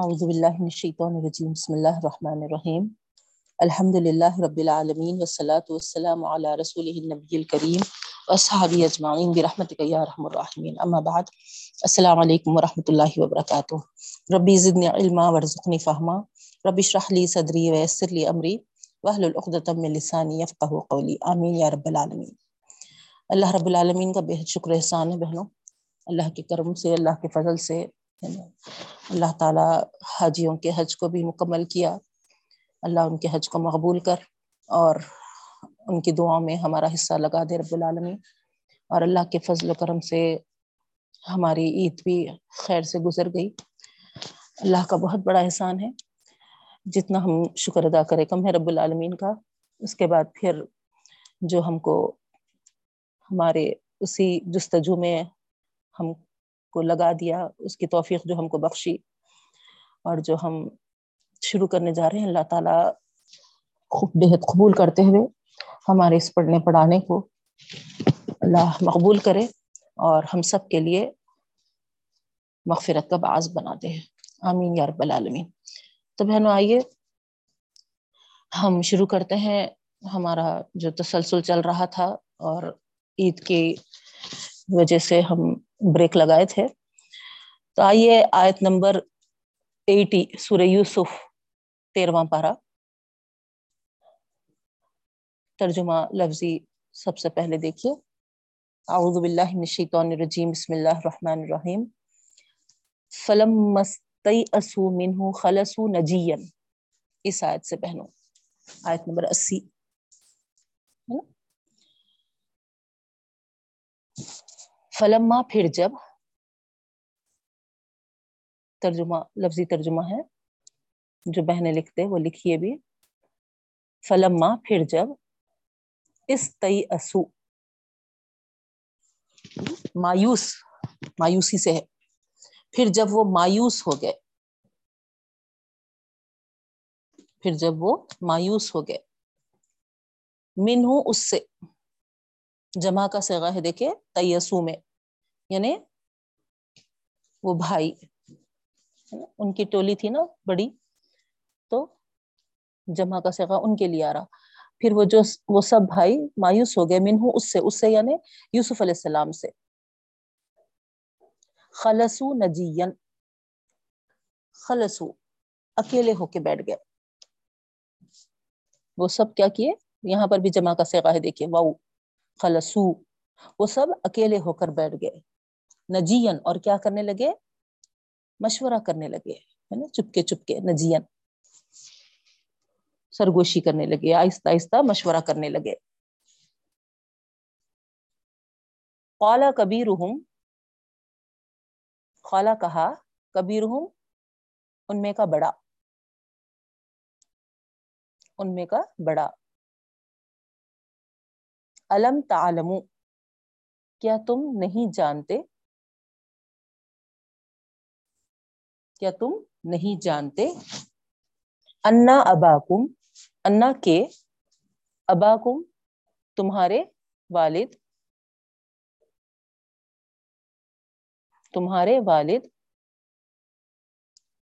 اعوذ باللہ من الشیطان الرجیم، بسم اللہ الرحمن الرحیم. الحمد للہ رب العالمین، والصلاة والسلام علی رسولہ النبی الکریم واصحابہ اجمعین، برحمتک یا ارحم الراحمین. اما بعد، السلام علیکم ورحمۃ اللہ وبرکاتہ. ربی زدنی علما ورزقنی فہما. رب اشرح لی صدری ویسر لی امری. واحلل عقدۃ من لسانی یفقهوا قولی. آمین یا رب العالمین. اللہ رب العالمین کا بہت شکر احسان ہے بہنوں. اللہ کے کرم سے، اللہ کے فضل سے اللہ تعالیٰ حاجیوں کے حج کو بھی مکمل کیا۔ اللہ ان کے حج کو مقبول کر اور ان کی دعاؤں میں ہمارا حصہ لگا دے رب العالمین۔ اور اللہ کے فضل و کرم سے ہماری عید بھی خیر سے گزر گئی۔ اللہ کا بہت بڑا احسان ہے۔ جتنا ہم شکر ادا کرے کم ہے رب العالمین کا۔ اس کے بعد پھر جو ہم کو ہمارے اسی جستجو میں ہم کو لگا دیا، اس کی توفیق جو ہم کو بخشی اور جو ہم شروع کرنے جا رہے ہیں، اللہ تعالیٰ بےحد قبول کرتے ہوئے ہمارے اس پڑھنے پڑھانے کو اللہ مقبول کرے اور ہم سب کے لیے مغفرت کا باعث بنا دے۔ آمین یا رب العالمین۔ تو بہنوں، آئیے۔ ہم شروع کرتے ہیں۔ ہمارا جو تسلسل چل رہا تھا اور عید کی وجہ سے ہم بریک لگائے تھے۔ تو آئیے آیت نمبر ایٹی، سورہ یوسف، تیرواں پارا ترجمہ لفظی سب سے پہلے دیکھیے۔ اعوذ باللہ من الشیطان الرجیم، بسم اللہ الرحمن الرحیم۔ فلم مستی منہ خلصو نجین اس آیت سے پہنو۔ آیت نمبر اسی۔ فلما پھر جب ترجمہ، لفظی ترجمہ ہے، جو بہنیں لکھتے، وہ لکھیے بھی۔ فلما پھر جب اس تئی اسو مایوس، مایوسی سے ہے۔ پھر جب وہ مایوس ہو گئے، پھر جب وہ مایوس ہو گئے من اس سے۔ جمع کا سگا ہے دیکھے تیسو میں یعنی وہ بھائی ان کی ٹولی تھی نا بڑی، تو جمع کا سگا ان کے لیے آ رہا۔ پھر وہ جو وہ سب بھائی مایوس ہو گئے منہ اس سے اس سے یعنی یوسف علیہ السلام سے۔ خلصو نجین خلصو، اکیلے ہو کے بیٹھ گئے۔ وہ سب کیا کیے؟ یہاں پر بھی جمع کا سگا ہے، دیکھیے، واؤ۔ خلصو۔ وہ سب اکیلے ہو کر بیٹھ گئے۔ نجین اور کیا کرنے لگے؟ مشورہ کرنے لگے، ہے نا؟ چپکے چپکے نجین سرگوشی کرنے لگے، آہستہ آہستہ مشورہ کرنے لگے۔ قالا کبیرہم۔ قالا کہا، کبیرہم، ان میں کا بڑا۔ ان میں کا بڑا۔ علم تعلمو، کیا تم نہیں جانتے؟ کیا تم نہیں جانتے؟ انا اباکم، انا کے اباکم، تمہارے والد تمہارے والد،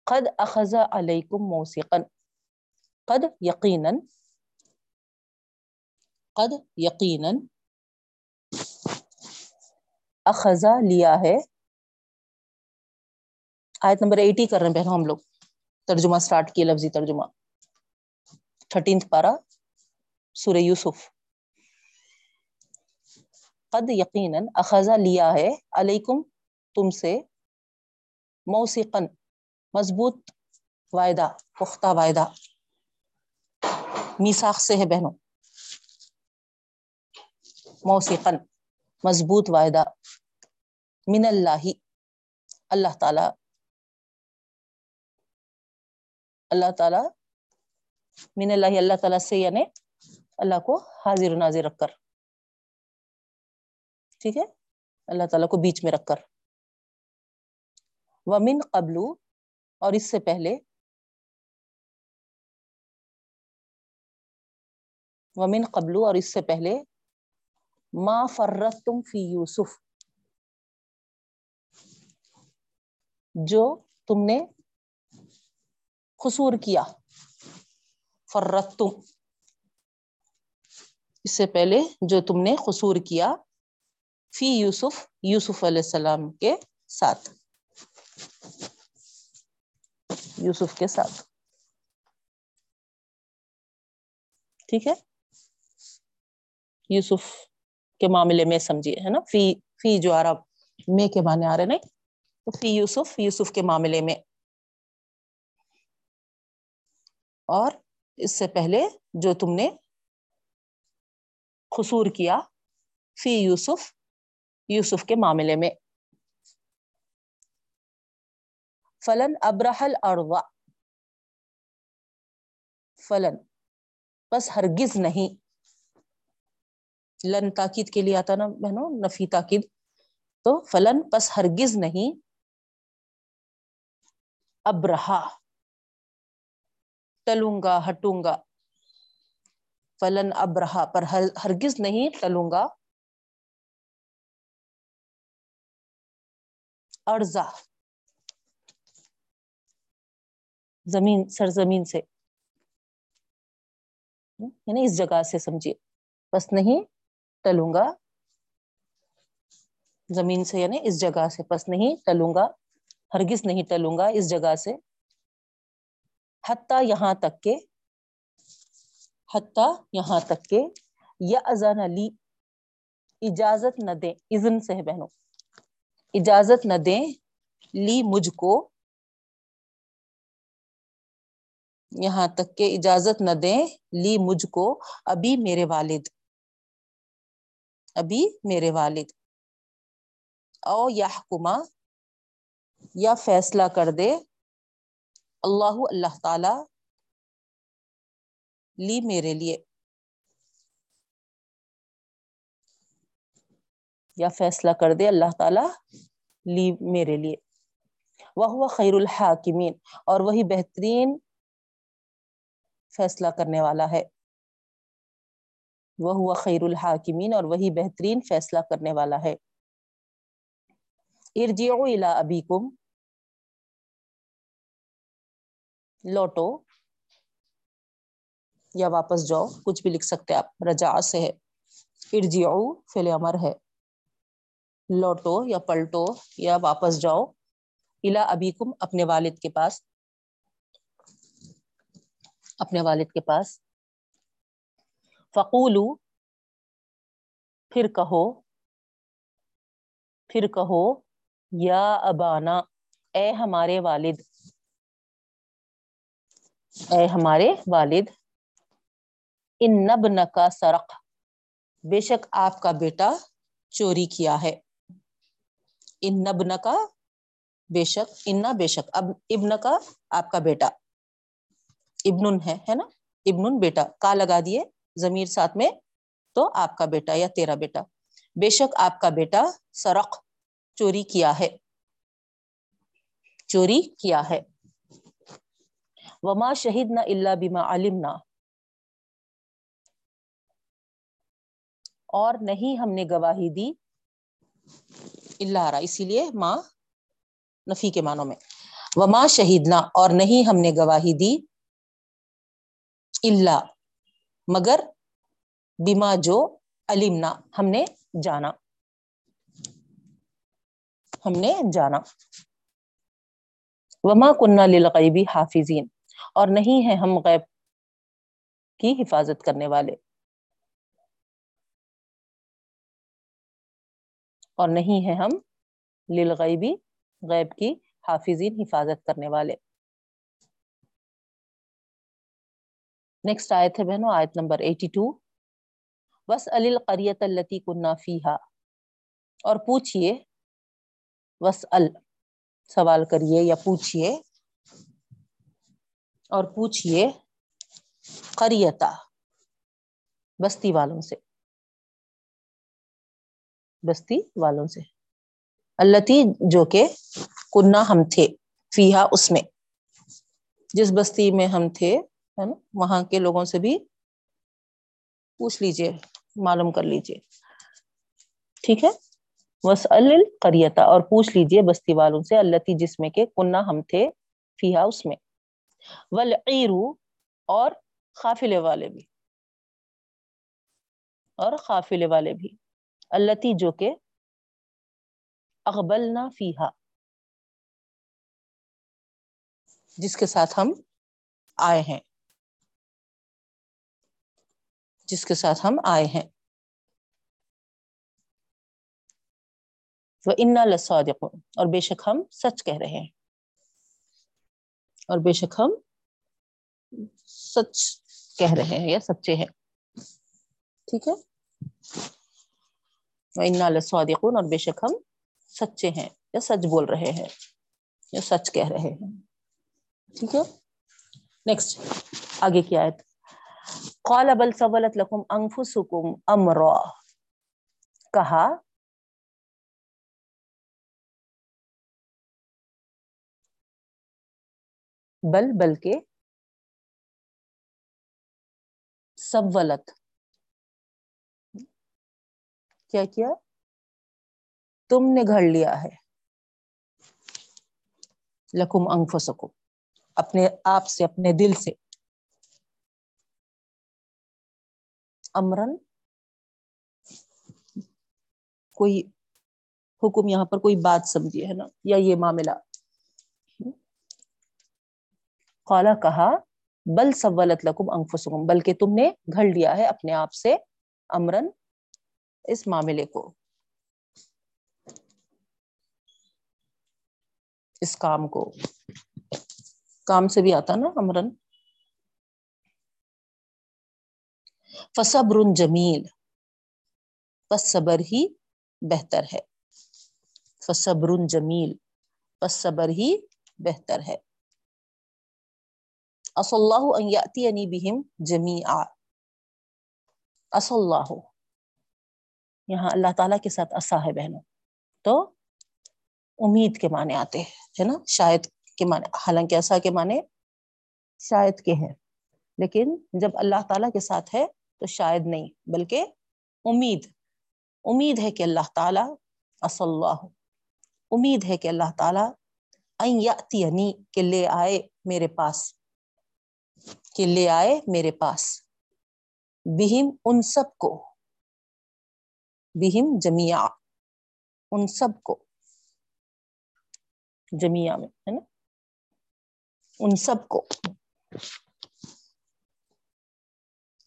قد اخذ علیکم موسیقا قد یقیناً قد یقیناً اخذا لیا ہے۔ آیت نمبر ایٹی کر رہے ہیں بہنوں ہم لوگ۔ ترجمہ سٹارٹ کیے، لفظی ترجمہ۔ تھرٹینتھ پارا، سورہ یوسف۔ قد یقیناً اخذا لیا ہے۔ علیکم، تم سے موسیقن مضبوط وعدہ، پختہ وعدہ۔ میساخ سے ہے بہنوں۔ موسیقن مضبوط وعدہ من اللہ اللہ تعالی اللہ تعالی من اللہ اللہ تعالیٰ سے یعنی اللہ کو حاضر و ناظر رکھ کر ٹھیک ہے اللہ تعالیٰ کو بیچ میں رکھ کر ومن قبلو اور اس سے پہلے ومن قبلو اور اس سے پہلے ما فرتم فی یوسف جو تم نے خصور کیا. فرت تم اس سے پہلے جو تم نے خصور کیا فی یوسف یوسف علیہ السلام کے ساتھ. یوسف کے ساتھ. ٹھیک ہے؟ یوسف کے معاملے میں سمجھیے، ہے نا؟ فی فی جو عرب میں کے معنی آ رہے نہیں؟ تو فی یوسف یوسف کے معاملے میں۔ اور اس سے پہلے جو تم نے خصور کیا، فی یوسف یوسف کے معاملے میں۔ فلن ابرحل اروا فلن، بس ہرگز نہیں۔ لن تاکید کے لیے آتا نا بہنوں نفی تاکید۔ تو فلن، پس ہرگز نہیں۔ اب رہا۔ ٹلوں گا، ہٹوں گا۔ فلن اب رہا، پر ہرگز نہیں ٹلوں گا۔ ارزا زمین، سرزمین سے۔ یعنی اس جگہ سے سمجھیے۔ بس نہیں ٹلوں گا۔ زمین سے یعنی اس جگہ سے۔ پس نہیں ٹلوں گا۔ ہرگز نہیں ٹلوں گا اس جگہ سے۔ حتیٰ یہاں تک کہ۔ حتیٰ یہاں تک کہ۔ یا ازان علی اجازت نہ دیں۔ اذن سے ہے بہنوں۔ اجازت نہ دیں۔ لی مجھ کو۔ یہاں تک کہ اجازت نہ دیں۔ لی مجھ کو۔ ابھی میرے والد۔ ابھی میرے والد۔ او یا حکما یا فیصلہ کر دے۔ اللہ اللہ تعالی لی میرے لیے۔ یا فیصلہ کر دے، اللہ تعالی لی میرے لیے۔ وہ خیر الحاکمین۔ اور وہی بہترین فیصلہ کرنے والا ہے۔ وہ ہوا خیر الحاکمین اور وہی بہترین فیصلہ کرنے والا ہے۔ ارجعوا الى ابیکم۔ لوٹو۔ یا واپس جاؤ۔ کچھ بھی لکھ سکتے آپ۔ رجا سے ہے۔ ارجعو، فعل امر ہے۔ لوٹو یا پلٹو یا واپس جاؤ۔ الا ابیکم، اپنے والد کے پاس۔ اپنے والد کے پاس۔ فقولو، پھر کہو پھر کہو، یا ابانا، اے ہمارے والد۔ اے ہمارے والد، ان نبن کا سرق، بے شک آپ کا بیٹا چوری کیا ہے۔ ان نبن کا بے شک انا بے شک، اب ابن کا آپ کا بیٹا۔ ابن ہے ہے نا؟ ابن بیٹا۔ کا لگا دیے؟ زمیر ساتھ میں تو آپ کا بیٹا یا تیرا بیٹا۔ بے شک آپ کا بیٹا سرق چوری کیا ہے۔ چوری کیا ہے۔ وما شہید نہ اللہ بیما علم نہ اور نہیں ہم نے گواہی دی اللہ اسی لیے ماں نفی کے معنوں میں۔ وما شہیدنا اور نہیں ہم نے گواہی دی اللہ مگر بیما جو علمنا ہم نے جانا۔ ہم نے جانا۔ وما کنہ للغیبی حافظین۔ اور نہیں ہے ہم غیب کی حفاظت کرنے والے۔ اور نہیں ہے ہم للغیبی غیب کی حافظین حفاظت کرنے والے۔ نیکسٹ آیت ہے بہنوں آیت نمبر ایٹی ٹو بس القریت التی کنہ فیحا اور پوچھئے وس ال سوال کریے یا پوچھئے اور پوچھئے قریتا بستی والوں سے بستی والوں سے التی جو کہ کنہ ہم تھے فیحا اس میں جس بستی میں ہم تھے ہے نا؟ وہاں کے لوگوں سے بھی پوچھ لیجیے، معلوم کر لیجیے۔ ٹھیک ہے؟ وس القریتا اور پوچھ لیجیے بستی والوں سے اللہ جس میں کہ کنہ ہم تھے فیحا اس میں۔ والعیرو اور قافلے والے بھی۔ اور قافلے والے بھی۔ التی جو کہ اقبلنا فیہا جس کے ساتھ ہم آئے ہیں۔ جس کے ساتھ ہم آئے ہیں۔ وہ انا لصادق اور بے شک ہم سچ کہہ رہے ہیں۔ اور بے شک ہم سچ کہہ رہے ہیں یا سچے ہیں۔ ٹھیک ہے؟ وہ انا لصادقون۔ اور بے شک ہم سچے ہیں یا سچ بول رہے ہیں یا سچ کہہ رہے ہیں۔ ٹھیک ہے؟ نیکسٹ آگے کی آیت۔ قال بل سولت لکم انفسکم امرا. کہا، بل بلکہ سولت. کیا کیا؟ تم نے گھڑ لیا ہے. لکم انفسکم، اپنے آپ سے، اپنے دل سے. امرن۔ کوئی حکم یہاں پر کوئی بات سمجھیے، ہے نا؟ یا یہ معاملہ۔ قالا کہا، بل سولت لکم انفسکم، بلکہ تم نے گھڑ لیا ہے اپنے آپ سے امرن اس معاملے کو۔ اس کام کو۔ کام سے بھی آتا نا امرن۔ فصبر جمیل، پس صبر ہی بہتر ہے۔ فصبر جمیل، پس صبر ہی بہتر ہے۔ اص اللہ ان یاتینی بہم جمیعا۔ اص اللہ۔ یہاں اللہ تعالیٰ کے ساتھ اسا ہے بہنوں۔ تو امید کے معنی آتے ہیں، ہے نا؟ شاید کے معنی، حالانکہ ایسا کے معنی شاید کے ہیں۔ لیکن جب اللہ تعالیٰ کے ساتھ ہے تو شاید نہیں، بلکہ امید امید ہے کہ اللہ تعالیٰ اللہ، امید ہے کہ اللہ تعالیٰ یعنی کہ لے آئے میرے پاس، کہ لے آئے میرے پاس۔ بہم ان سب کو، بہم جمیا ان سب کو۔ جمیا میں، ہے نا؟ ان سب کو۔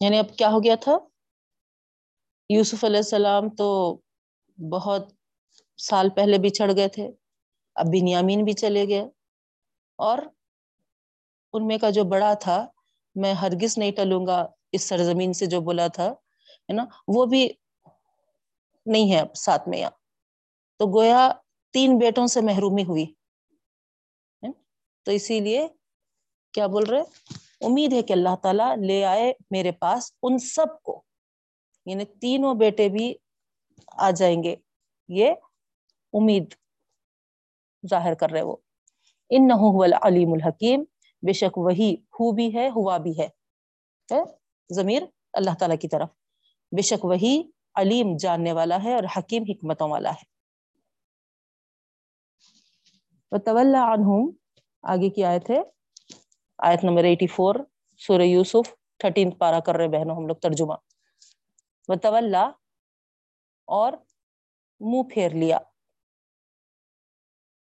یعنی اب کیا ہو گیا تھا؟ یوسف علیہ السلام تو بہت سال پہلے بھی چڑھ گئے تھے، اب بنیامین بھی چلے گئے۔ اور ان میں کا جو بڑا تھا، میں ہرگز نہیں ٹلوں گا اس سرزمین سے جو بولا تھا، ہے نا؟ وہ بھی نہیں ہے اب ساتھ میں یہاں۔ تو گویا تین بیٹوں سے محرومی ہوئی۔ تو اسی لیے کیا بول رہے؟ امید ہے کہ اللہ تعالیٰ لے آئے میرے پاس ان سب کو۔ یعنی تینوں بیٹے بھی آ جائیں گے۔ یہ امید ظاہر کر رہے وہ۔ ان نہ علیم الحکیم۔ بے شک وہی ہو بھی ہے، ہوا بھی ہے۔ ضمیر اللہ تعالیٰ کی طرف۔ بے شک وہی علیم جاننے والا ہے اور حکیم حکمتوں والا ہے۔ عنہم، آگے کی آیت ہے۔ آیت نمبر ایٹی فور سورہ یوسف تھرٹین پارا کر رہے بہنوں ہم لوگ ترجمہ۔ وطول اور منہ پھیر لیا۔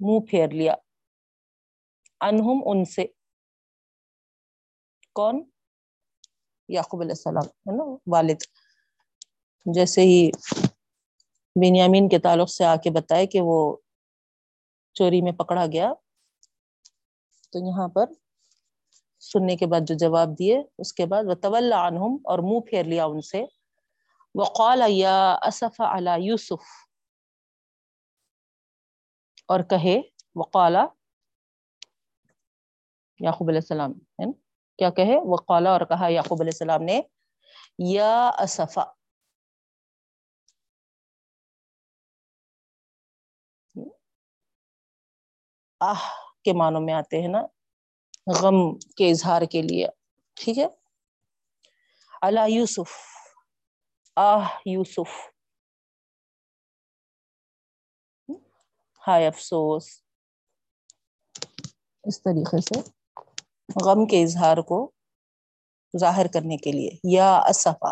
منہ پھیر لیا۔ انہم ان سے۔ کون؟ یعقوب علیہ السلام، ہے نا؟ والد۔ جیسے ہی بنیامین کے تعلق سے آ کے بتائے کہ وہ چوری میں پکڑا گیا، تو یہاں پر سننے کے بعد جو جواب دیے، اس کے بعد وہ طول عنہم اور منہ پھیر لیا ان سے۔ وقال یا اسف علی یوسف اور کہے وقالا یعقوب علیہ السلام۔ کیا کہے؟ وقالا اور کہا، یعقوب علیہ السلام نے، یا اسفا آہ، کے معنوں میں آتے ہیں نا۔ غم کے اظہار کے لیے، ٹھیک ہے؟ اللہ یوسف، آہ یوسف۔ ہائے افسوس۔ اس طریقے سے غم کے اظہار کو ظاہر کرنے کے لیے، یا اسفا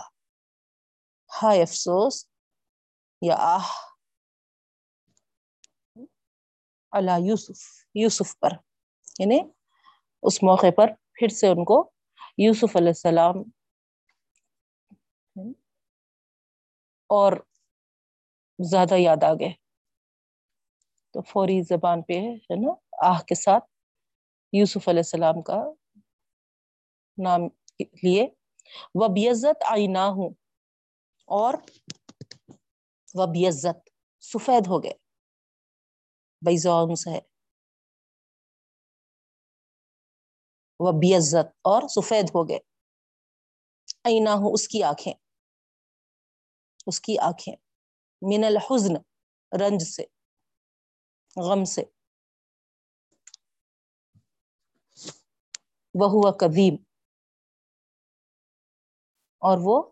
ہائے افسوس۔ یا آہ۔ اللہ یوسف یوسف پر یعنی اس موقع پر پھر سے ان کو یوسف علیہ السلام اور زیادہ یاد آ گئے۔ تو فوری زبان پہ ہے نا، آہ کے ساتھ یوسف علیہ السلام کا نام لیے۔ وہ بیزت آئینہ ہوں اور وہ بیزت سفید ہو گئے۔ بیزون سے۔ وہ بیزت اور سفید ہو گئے۔ اینا ہوں اس کی آنکھیں۔ اس کی آنکھیں۔ من الحزن، رنج سے، غم سے۔ وہ ہوا قدیم اور وہ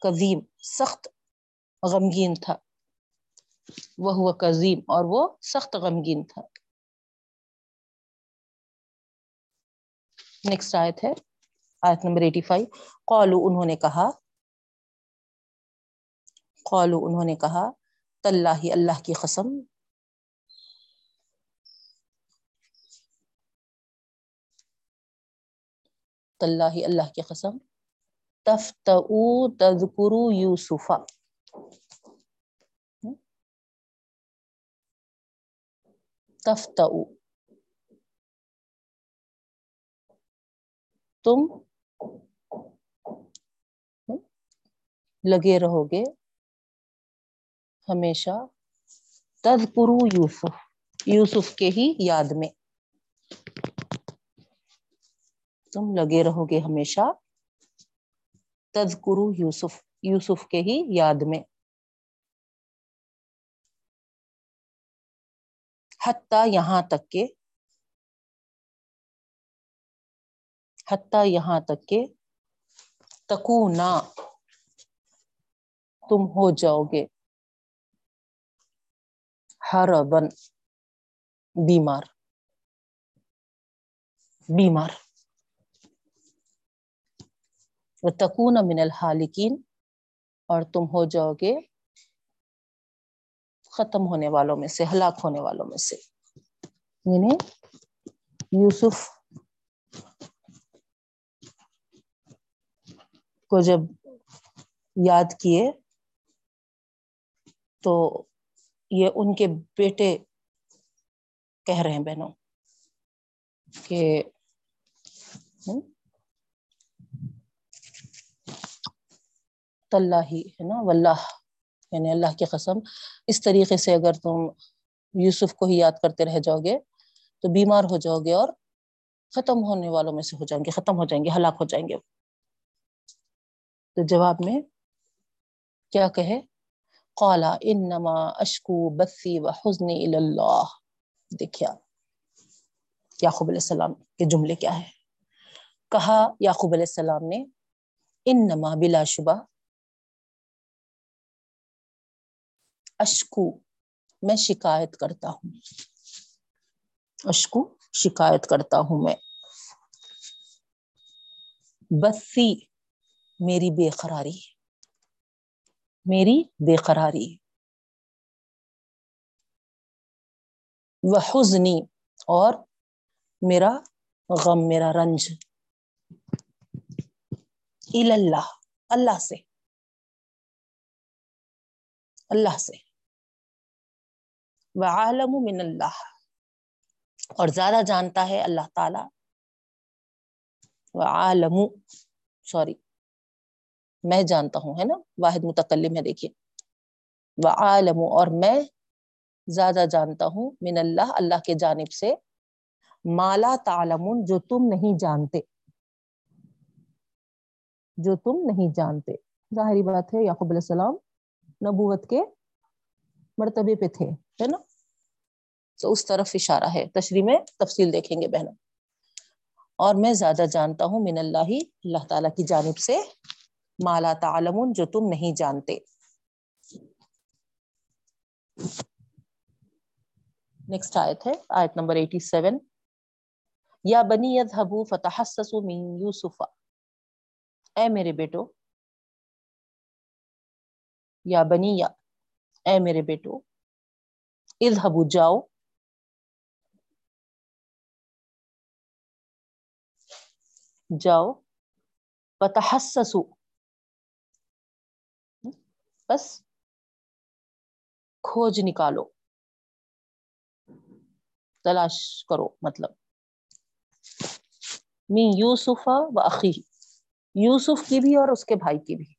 قدیم سخت غمگین تھا۔ وہ ہوا قدیم اور وہ سخت غمگین تھا۔ نیکسٹ آیت ہے، آیت نمبر ایٹی فائیو قالو انہوں نے کہا قالو انہوں نے کہا، تاللہ، اللہ کی قسم۔ تاللہ، اللہ کی قسم۔ تفتعو تذکرو یوسفا۔ تفتعو تم لگے رہو گے ہمیشہ۔ تذکرو یوسف یوسف کے ہی یاد میں۔ تم لگے رہو گے ہمیشہ۔ تذکرو یوسف یوسف کے ہی یاد میں۔ حتیٰ یہاں تک کہ حتیٰ یہاں تک کہ تکونا تم ہو جاؤ گے ہر بن بیمار بیمار تکون من الحالکین اور تم ہو جاؤ گے ختم ہونے والوں میں سے ہلاک ہونے والوں میں سے یعنی یوسف کو جب یاد کیے تو یہ ان کے بیٹے کہہ رہے ہیں بہنوں کہ تاللہ ہے نا، واللہ یعنی اللہ کی قسم، اس طریقے سے اگر تم یوسف کو ہی یاد کرتے رہ جاؤ گے تو بیمار ہو جاؤ گے اور ختم ہونے والوں میں سے ہو جائیں گے، ختم ہو جائیں گے، ہلاک ہو جائیں گے۔ تو جواب میں کیا کہے؟ قالا انما اشکو بثی و حزنی اللہ دیکھیا یعقوب علیہ السلام کے جملے کیا ہے کہا یعقوب علیہ السلام نے، انما بلا شبہ۔ اشکو، میں شکایت کرتا ہوں۔ اشکو، شکایت کرتا ہوں میں۔ بسی میری بے قراری، میری بے قراری۔ وہ حزنی اور میرا غم، میرا رنج۔ اللہ اللہ سے۔ اللہ سے۔ وعالم من اللہ اور زیادہ جانتا ہے اللہ تعالی۔ وعالم، سوری۔ میں جانتا ہوں، ہے نا؟ واحد متکلم ہے، دیکھیے۔ وعالم، اور میں زیادہ جانتا ہوں، من اللہ اللہ کے جانب سے۔ مالا تعلمون، جو تم نہیں جانتے۔ جو تم نہیں جانتے۔ ظاہری بات ہے، یعقوب علیہ السلام نبوت کے مرتبے پہ تھے، ہے نا؟ تو اس طرف اشارہ ہے۔ تشریح میں تفصیل دیکھیں گے بہنوں۔ اور میں زیادہ جانتا ہوں، من اللہ اللہ تعالیٰ کی جانب سے۔ مالا تعلمون جو تم نہیں جانتے۔ نیکسٹ آیت ہے، آیت نمبر ایٹی سیون یا بنی یذهبوا فتحسسوا من یوسف اے میرے بیٹو، یا بنی یا، اے میرے بیٹو اذهبوا جاؤ۔ جاؤ۔ فتحسسوا بس کھوج نکالو۔ تلاش کرو مطلب۔ می یوسف و عقی یوسف کی بھی اور اس کے بھائی کی بھی۔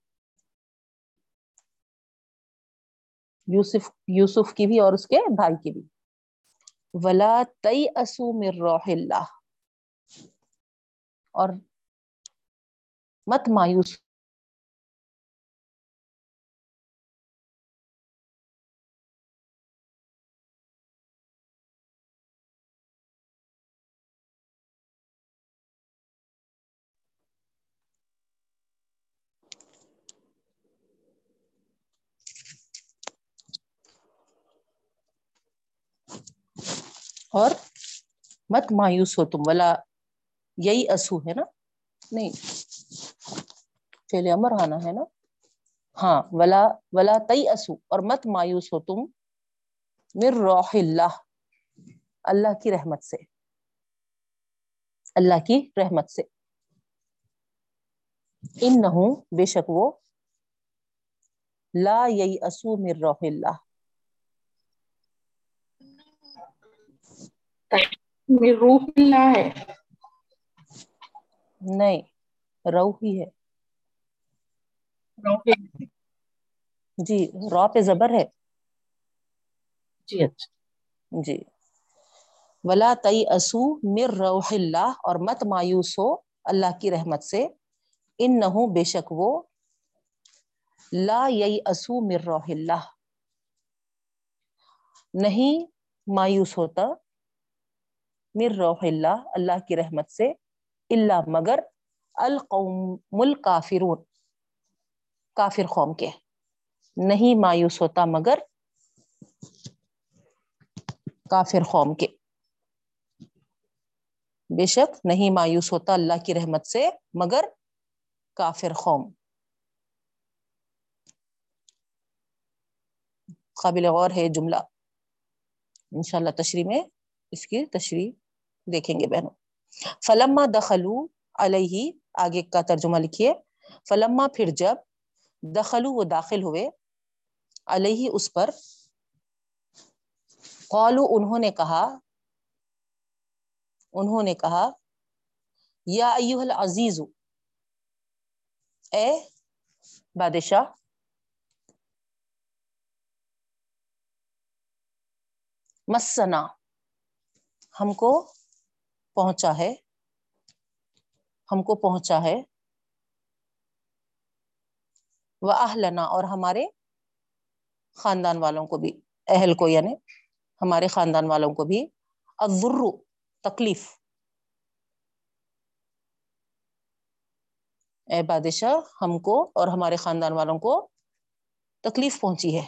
یوسف یوسف کی بھی اور اس کے بھائی کی بھی۔ ولا تئی اسو من روح اللہ اور مت مایوس اور مت مایوس ہو تم، ولا یہی اسو ہے نا؟ نہیں چلے امر آنا ہے نا؟ ہاں ولا ولا تئی اسو اور مت مایوس ہو تم مر روح اللہ اللہ کی رحمت سے، اللہ کی رحمت سے۔ ان نہ بے شک وہ، لا یئی اسو مر روح اللہ۔ روح اللہ ہے نہیں رو ہی ہے۔ جی رو پہ زبر ہے۔ جی اچھا۔ جی۔ ولا تئی اسو مر روح اللہ اور مت مایوس ہو اللہ کی رحمت سے۔ ان نہ بے شک وہ لا یئی اسو مر روح اللہ نہیں مایوس ہوتا مر روح اللہ اللہ کی رحمت سے اللہ مگر القوم الکافرون، کافر قوم کے۔ نہیں مایوس ہوتا مگر کافر قوم کے۔ بے شک نہیں مایوس ہوتا اللہ کی رحمت سے مگر کافر قوم۔ قابل غور ہے جملہ۔ انشاءاللہ تشریح میں اس کی تشریح دیکھیں گے بہنوں۔ فلما دخلو علیہ آگے کا ترجمہ لکھیے۔ فلما پھر جب دخلو وہ داخل ہوئے علیہ اس پر قالو انہوں نے کہا، انہوں نے کہا، یا ایوہ العزیز، اے بادشاہ، مسنا ہم کو پہنچا ہے۔ ہم کو پہنچا ہے۔ وہ اہلنا اور ہمارے خاندان والوں کو بھی۔ اہل کو یعنی ہمارے خاندان والوں کو بھی۔ الضر، تکلیف۔ اے بادشاہ، ہم کو اور ہمارے خاندان والوں کو تکلیف پہنچی ہے۔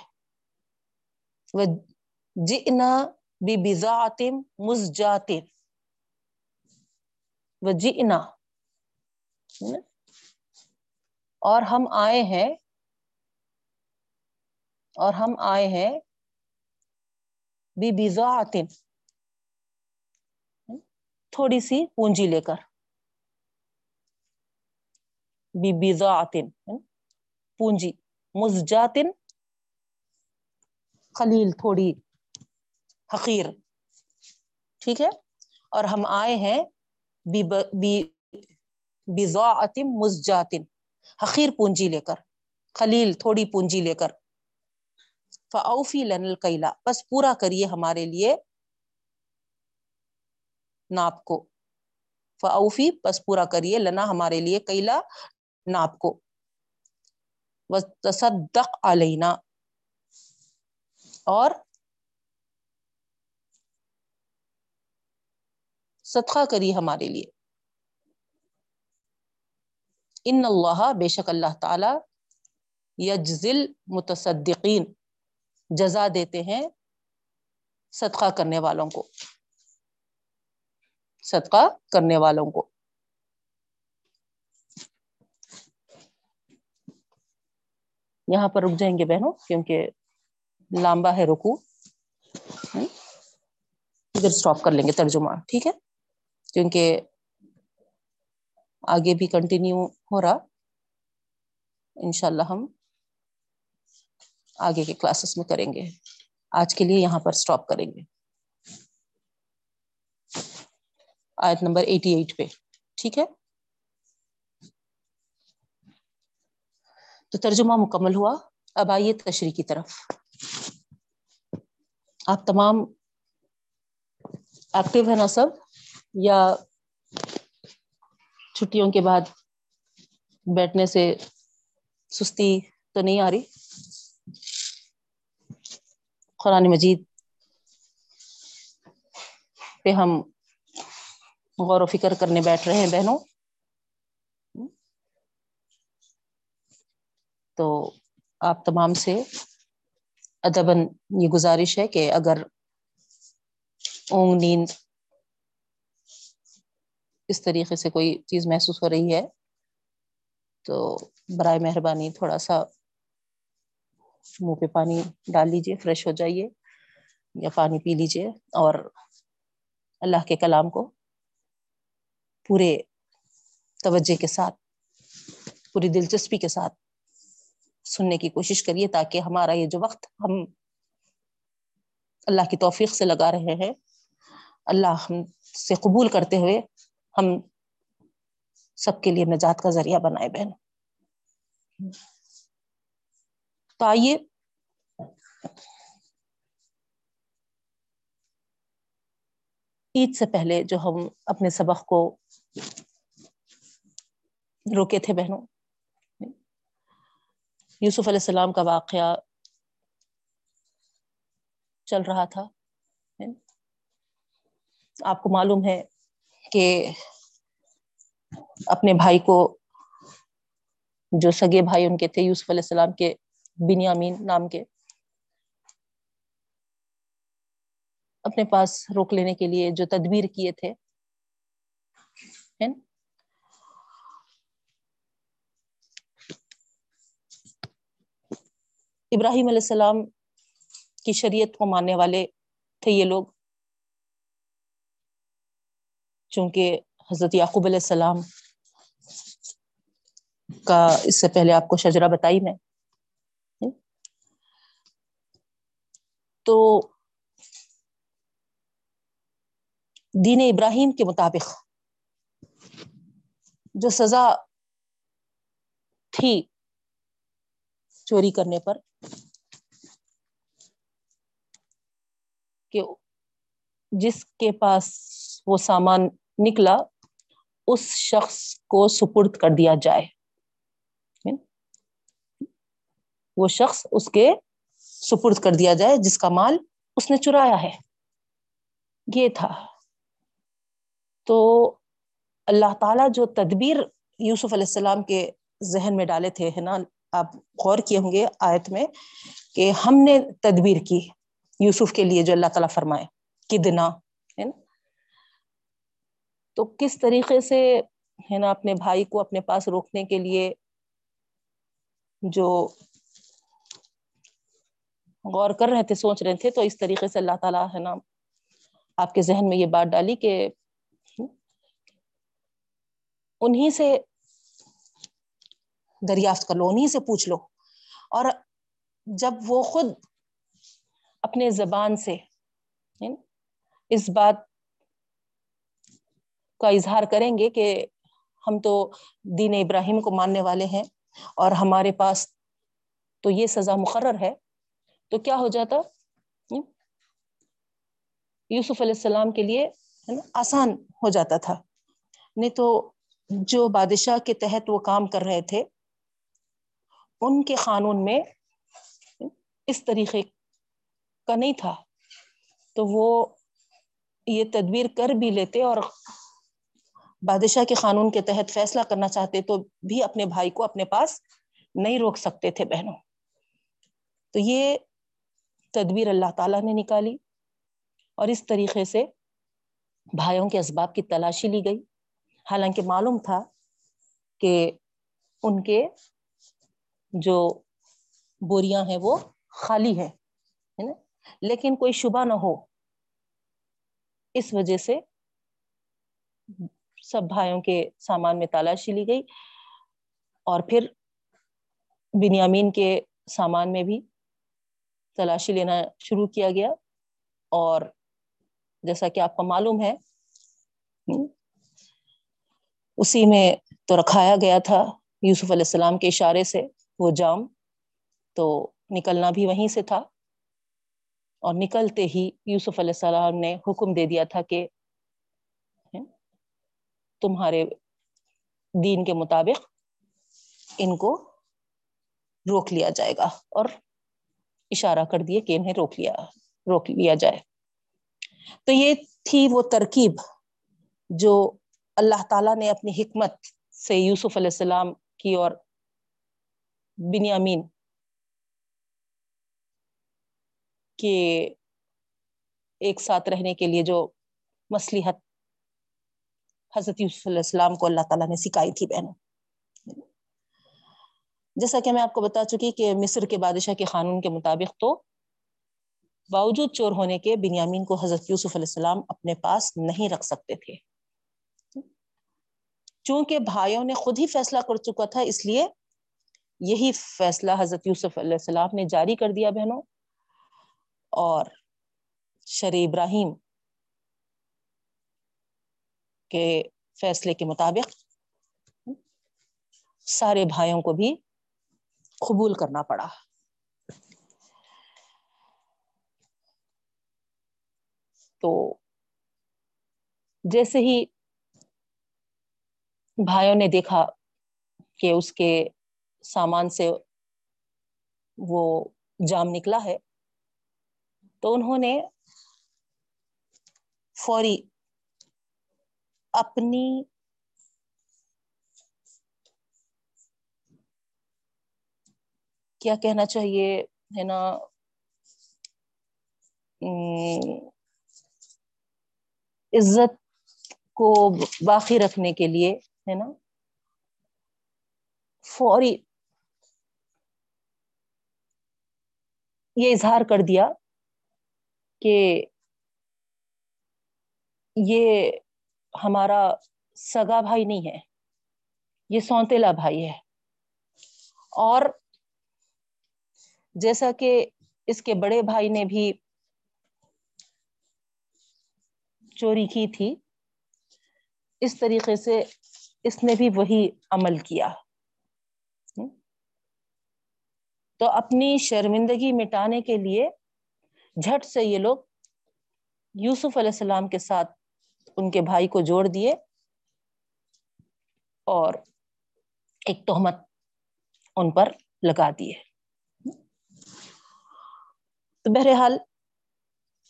وہ جئنا ببضاعت مزجات و جئنا اور ہم آئے ہیں۔ اور ہم آئے ہیں۔ ببضاعت۔ تھوڑی سی پونجی لے کر۔ ببضاعت۔ پونجی۔ مزجات خلیل تھوڑی۔ حقیر۔ ٹھیک ہے؟ اور ہم آئے ہیں بضاعت مزجات حقیر پونجی لے کر، خلیل تھوڑی پونجی لے کر۔ فاوفی لن القیلا بس پورا کریے ہمارے لیے ناپ کو۔ فاوفی، بس پورا کریے لنا ہمارے لیے کیلا ناپ کو۔ تصدق علینا۔ اور صدقہ کری ہمارے لیے۔ ان اللہ، بے شک اللہ تعالی یجزل متصدقین، جزا دیتے ہیں صدقہ کرنے والوں کو۔ صدقہ کرنے والوں کو۔ یہاں پر رک جائیں گے بہنوں، کیونکہ لامبا ہے رکو ادھر اسٹاپ کر لیں گے ترجمہ، ٹھیک ہے؟ کیونکہ آگے بھی کنٹینیو ہو رہا، انشاءاللہ ہم آگے کے کلاسز میں کریں گے۔ آج کے لیے یہاں پر اسٹاپ کریں گے۔ آیت نمبر ایٹی ایٹ پہ، ٹھیک ہے؟ تو ترجمہ مکمل ہوا۔ اب آئیے تشریح کی طرف۔ آپ تمام ایکٹیو ہے نا سب؟ یا چھٹیوں کے بعد بیٹھنے سے سستی تو نہیں آ رہی؟ قرآن مجید پہ ہم غور و فکر کرنے بیٹھ رہے ہیں بہنوں۔ تو آپ تمام سے ادباً یہ گزارش ہے کہ اگر اونگ نیند اس طریقے سے کوئی چیز محسوس ہو رہی ہے، تو برائے مہربانی تھوڑا سا منہ پہ پانی ڈال لیجیے فریش ہو جائیے یا پانی پی لیجیے اور اللہ کے کلام کو پورے توجہ کے ساتھ، پوری دلچسپی کے ساتھ سننے کی کوشش کریے تاکہ ہمارا یہ جو وقت ہم اللہ کی توفیق سے لگا رہے ہیں، اللہ ہم سے قبول کرتے ہوئے ہم سب کے لیے نجات کا ذریعہ بنائے بہن۔ تو آئیے۔ عید سے پہلے جو ہم اپنے سبق کو روکے تھے بہنوں، یوسف علیہ السلام کا واقعہ چل رہا تھا۔ آپ کو معلوم ہے کہ اپنے بھائی کو جو سگے بھائی ان کے تھے، یوسف علیہ السلام کے، بنیامین نام کے، اپنے پاس روک لینے کے لیے جو تدبیر کیے تھے۔ ابراہیم علیہ السلام کی شریعت کو ماننے والے تھے یہ لوگ۔ چونکہ حضرت یعقوب علیہ السلام کا اس سے پہلے آپ کو شجرا بتائی میں۔ تو دین ابراہیم کے مطابق جو سزا تھی چوری کرنے پر، کہ جس کے پاس وہ سامان نکلا، اس شخص کو سپرد کر دیا جائے۔ یعنی وہ شخص اس کے سپرد کر دیا جائے، جس کا مال اس نے چرایا ہے۔ یہ تھا۔ تو اللہ تعالی جو تدبیر یوسف علیہ السلام کے ذہن میں ڈالے تھے، ہے نا؟ آپ غور کیے ہوں گے آیت میں کہ ہم نے تدبیر کی یوسف کے لیے، جو اللہ تعالیٰ فرمائے، کدنا، ہے نا؟ تو کس طریقے سے ہے نا اپنے بھائی کو اپنے پاس روکنے کے لیے جو غور کر رہے تھے، سوچ رہے تھے، تو اس طریقے سے اللہ تعالیٰ ہے نا آپ کے ذہن میں یہ بات ڈالی کہ انہیں سے دریافت کر لو انہیں سے پوچھ لو۔ اور جب وہ خود اپنے زبان سے اس بات کا اظہار کریں گے کہ ہم تو دین ابراہیم کو ماننے والے ہیں اور ہمارے پاس تو یہ سزا مقرر ہے، تو کیا ہو جاتا؟ یوسف علیہ السلام کے لیے آسان ہو جاتا تھا۔ نہیں تو جو بادشاہ کے تحت وہ کام کر رہے تھے، ان کے قانون میں اس طریقے کا نہیں تھا۔ تو وہ یہ تدبیر کر بھی لیتے اور بادشاہ کے قانون کے تحت فیصلہ کرنا چاہتے تو بھی اپنے بھائی کو اپنے پاس نہیں روک سکتے تھے بہنوں۔ تو یہ تدبیر اللہ تعالیٰ نے نکالی اور اس طریقے سے بھائیوں کے اسباب کی تلاشی لی گئی۔ حالانکہ معلوم تھا کہ ان کے جو بوریاں ہیں وہ خالی ہے نا؟ لیکن کوئی شبہ نہ ہو۔ اس وجہ سے سب بھائیوں کے سامان میں تالاشی لی گئی اور پھر بنیامین کے سامان میں بھی تلاشی لینا شروع کیا گیا اور جیسا کہ آپ کو معلوم ہے، اسی میں تو رکھایا گیا تھا یوسف علیہ السلام کے اشارے سے وہ جام تو نکلنا بھی وہیں سے تھا اور نکلتے ہی یوسف علیہ السلام نے حکم دے دیا تھا کہ تمہارے دین کے مطابق ان کو روک لیا جائے گا اور اشارہ کر دیے کہ انہیں روک لیا روک لیا جائے۔ تو یہ تھی وہ ترکیب جو اللہ تعالیٰ نے اپنی حکمت سے یوسف علیہ السلام کی اور بنیامین کے ایک ساتھ رہنے کے لیے جو مصلیحت حضرت یوسف علیہ السلام کو اللہ تعالیٰ نے سکھائی تھی بہنوں۔ جیسا کہ میں آپ کو بتا چکی کہ مصر کے بادشاہ کے قانون کے مطابق تو باوجود چور ہونے کے بنیامین کو حضرت یوسف علیہ السلام اپنے پاس نہیں رکھ سکتے تھے۔ چونکہ بھائیوں نے خود ہی فیصلہ کر چکا تھا، اس لیے یہی فیصلہ حضرت یوسف علیہ السلام نے جاری کر دیا بہنوں۔ اور شر ابراہیم کے فیصلے کے مطابق سارے بھائیوں کو بھی قبول کرنا پڑا۔ تو جیسے ہی بھائیوں نے دیکھا کہ اس کے سامان سے وہ جام نکلا ہے، تو انہوں نے فوری اپنی کیا کہنا چاہیے، ہے نا عزت کو باقی رکھنے کے لیے، ہے نا، فوری یہ اظہار کر دیا کہ یہ ہمارا سگا بھائی نہیں ہے، یہ سونتےلا بھائی ہے۔ اور جیسا کہ اس کے بڑے بھائی نے بھی چوری کی تھی، اس طریقے سے اس نے بھی وہی عمل کیا۔ تو اپنی شرمندگی مٹانے کے لیے جھٹ سے یہ لوگ یوسف علیہ السلام کے ساتھ ان کے بھائی کو جوڑ دیے اور ایک تہمت ان پر لگا دیے۔ تو بہرحال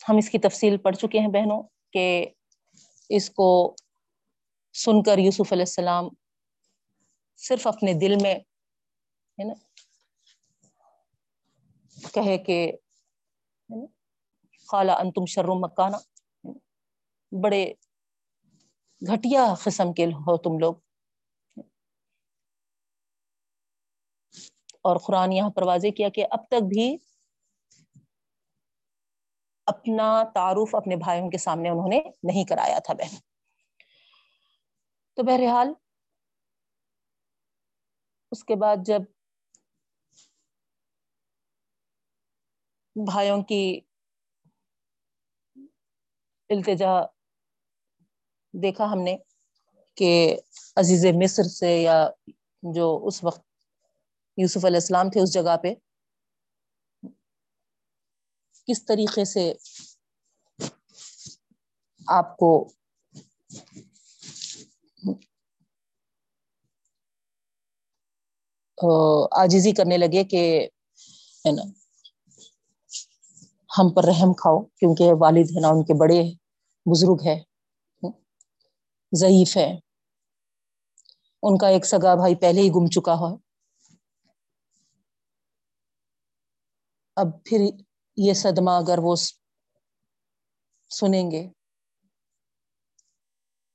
ہم اس کی تفصیل پڑھ چکے ہیں بہنوں کہ اس کو سن کر یوسف علیہ السلام صرف اپنے دل میں ہے نا، کہے کہ خالا انتم شرم مکانا۔ بڑے گھٹیا قسم کے ہو تم لوگ۔ اور قرآن یہاں پر واضح کیا کہ اب تک بھی اپنا تعارف اپنے بھائیوں کے سامنے انہوں نے نہیں کرایا تھا بہن۔ تو بہرحال اس کے بعد جب بھائیوں کی التجا دیکھا ہم نے کہ عزیز مصر سے یا جو اس وقت یوسف علیہ السلام تھے اس جگہ پہ، کس طریقے سے آپ کو آجیزی کرنے لگے کہ ہے نا، ہم پر رحم کھاؤ، کیونکہ والد ہے نا، ان کے بڑے بزرگ ہے ضعیف ہے۔ ان کا ایک سگا بھائی پہلے ہی گم چکا ہو اب پھر یہ صدمہ اگر وہ سنیں گے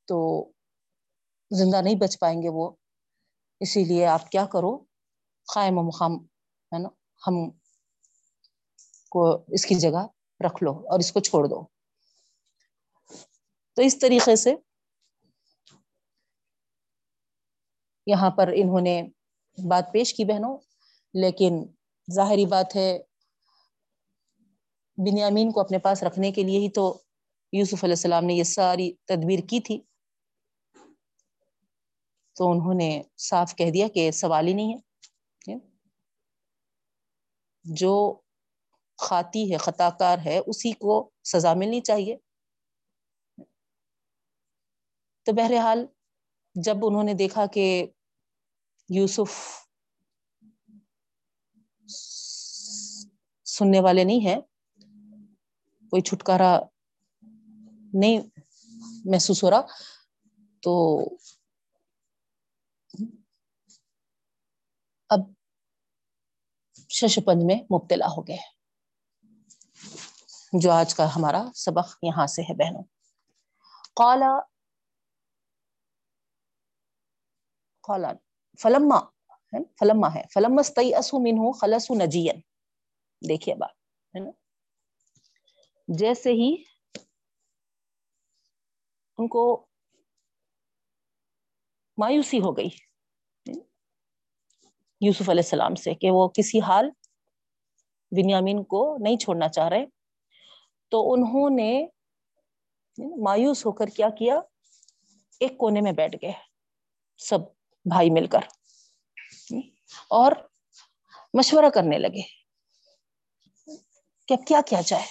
تو زندہ نہیں بچ پائیں گے وہ۔ اسی لیے آپ کیا کرو، قائم و مقام، ہے نا، ہم کو اس کی جگہ رکھ لو اور اس کو چھوڑ دو۔ تو اس طریقے سے یہاں پر انہوں نے بات پیش کی بہنوں، لیکن ظاہری بات ہے، بنیامین کو اپنے پاس رکھنے کے لیے ہی تو یوسف علیہ السلام نے یہ ساری تدبیر کی تھی۔ تو انہوں نے صاف کہہ دیا کہ سوال ہی نہیں ہے۔ جو خاتی ہے خطا کار ہے، اسی کو سزا ملنی چاہیے۔ تو بہرحال جب انہوں نے دیکھا کہ یوسف سننے والے نہیں ہیں۔ کوئی چھٹکارا نہیں محسوس ہو رہا۔ تو اب ششپنج میں مبتلا ہو گئے۔ جو آج کا ہمارا سبق یہاں سے ہے بہنوں۔ قالا قالا۔ فلما فلما ہے. فلما استیئسوا منه خلصوا نجیا. دیکھیے بات ہے نا؟ جیسے ہی ان کو مایوسی ہو گئی یوسف علیہ السلام سے کہ وہ کسی حال بنیامین کو نہیں چھوڑنا چاہ رہے، تو انہوں نے مایوس ہو کر کیا کیا؟ ایک کونے میں بیٹھ گئے، سب بھائی مل کر۔ اور مشورہ کرنے لگے کہ اب کیا کیا جائے۔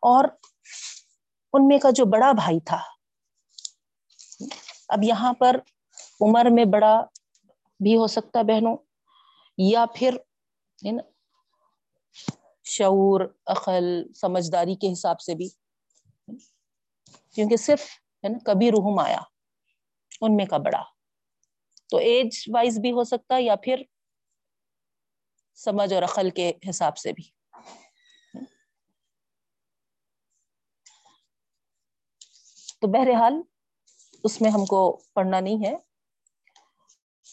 اور ان میں کا جو بڑا بھائی تھا، اب یہاں پر عمر میں بڑا بھی ہو سکتا بہنوں، یا پھر شعور، عقل، سمجھداری کے حساب سے بھی۔ کیونکہ صرف ہے نا، کبھی رحم آیا ان میں کا بڑا۔ تو ایج وائز بھی ہو سکتا یا پھر سمجھ اور عقل کے حساب سے بھی۔ تو بہرحال اس میں ہم کو پڑھنا نہیں ہے۔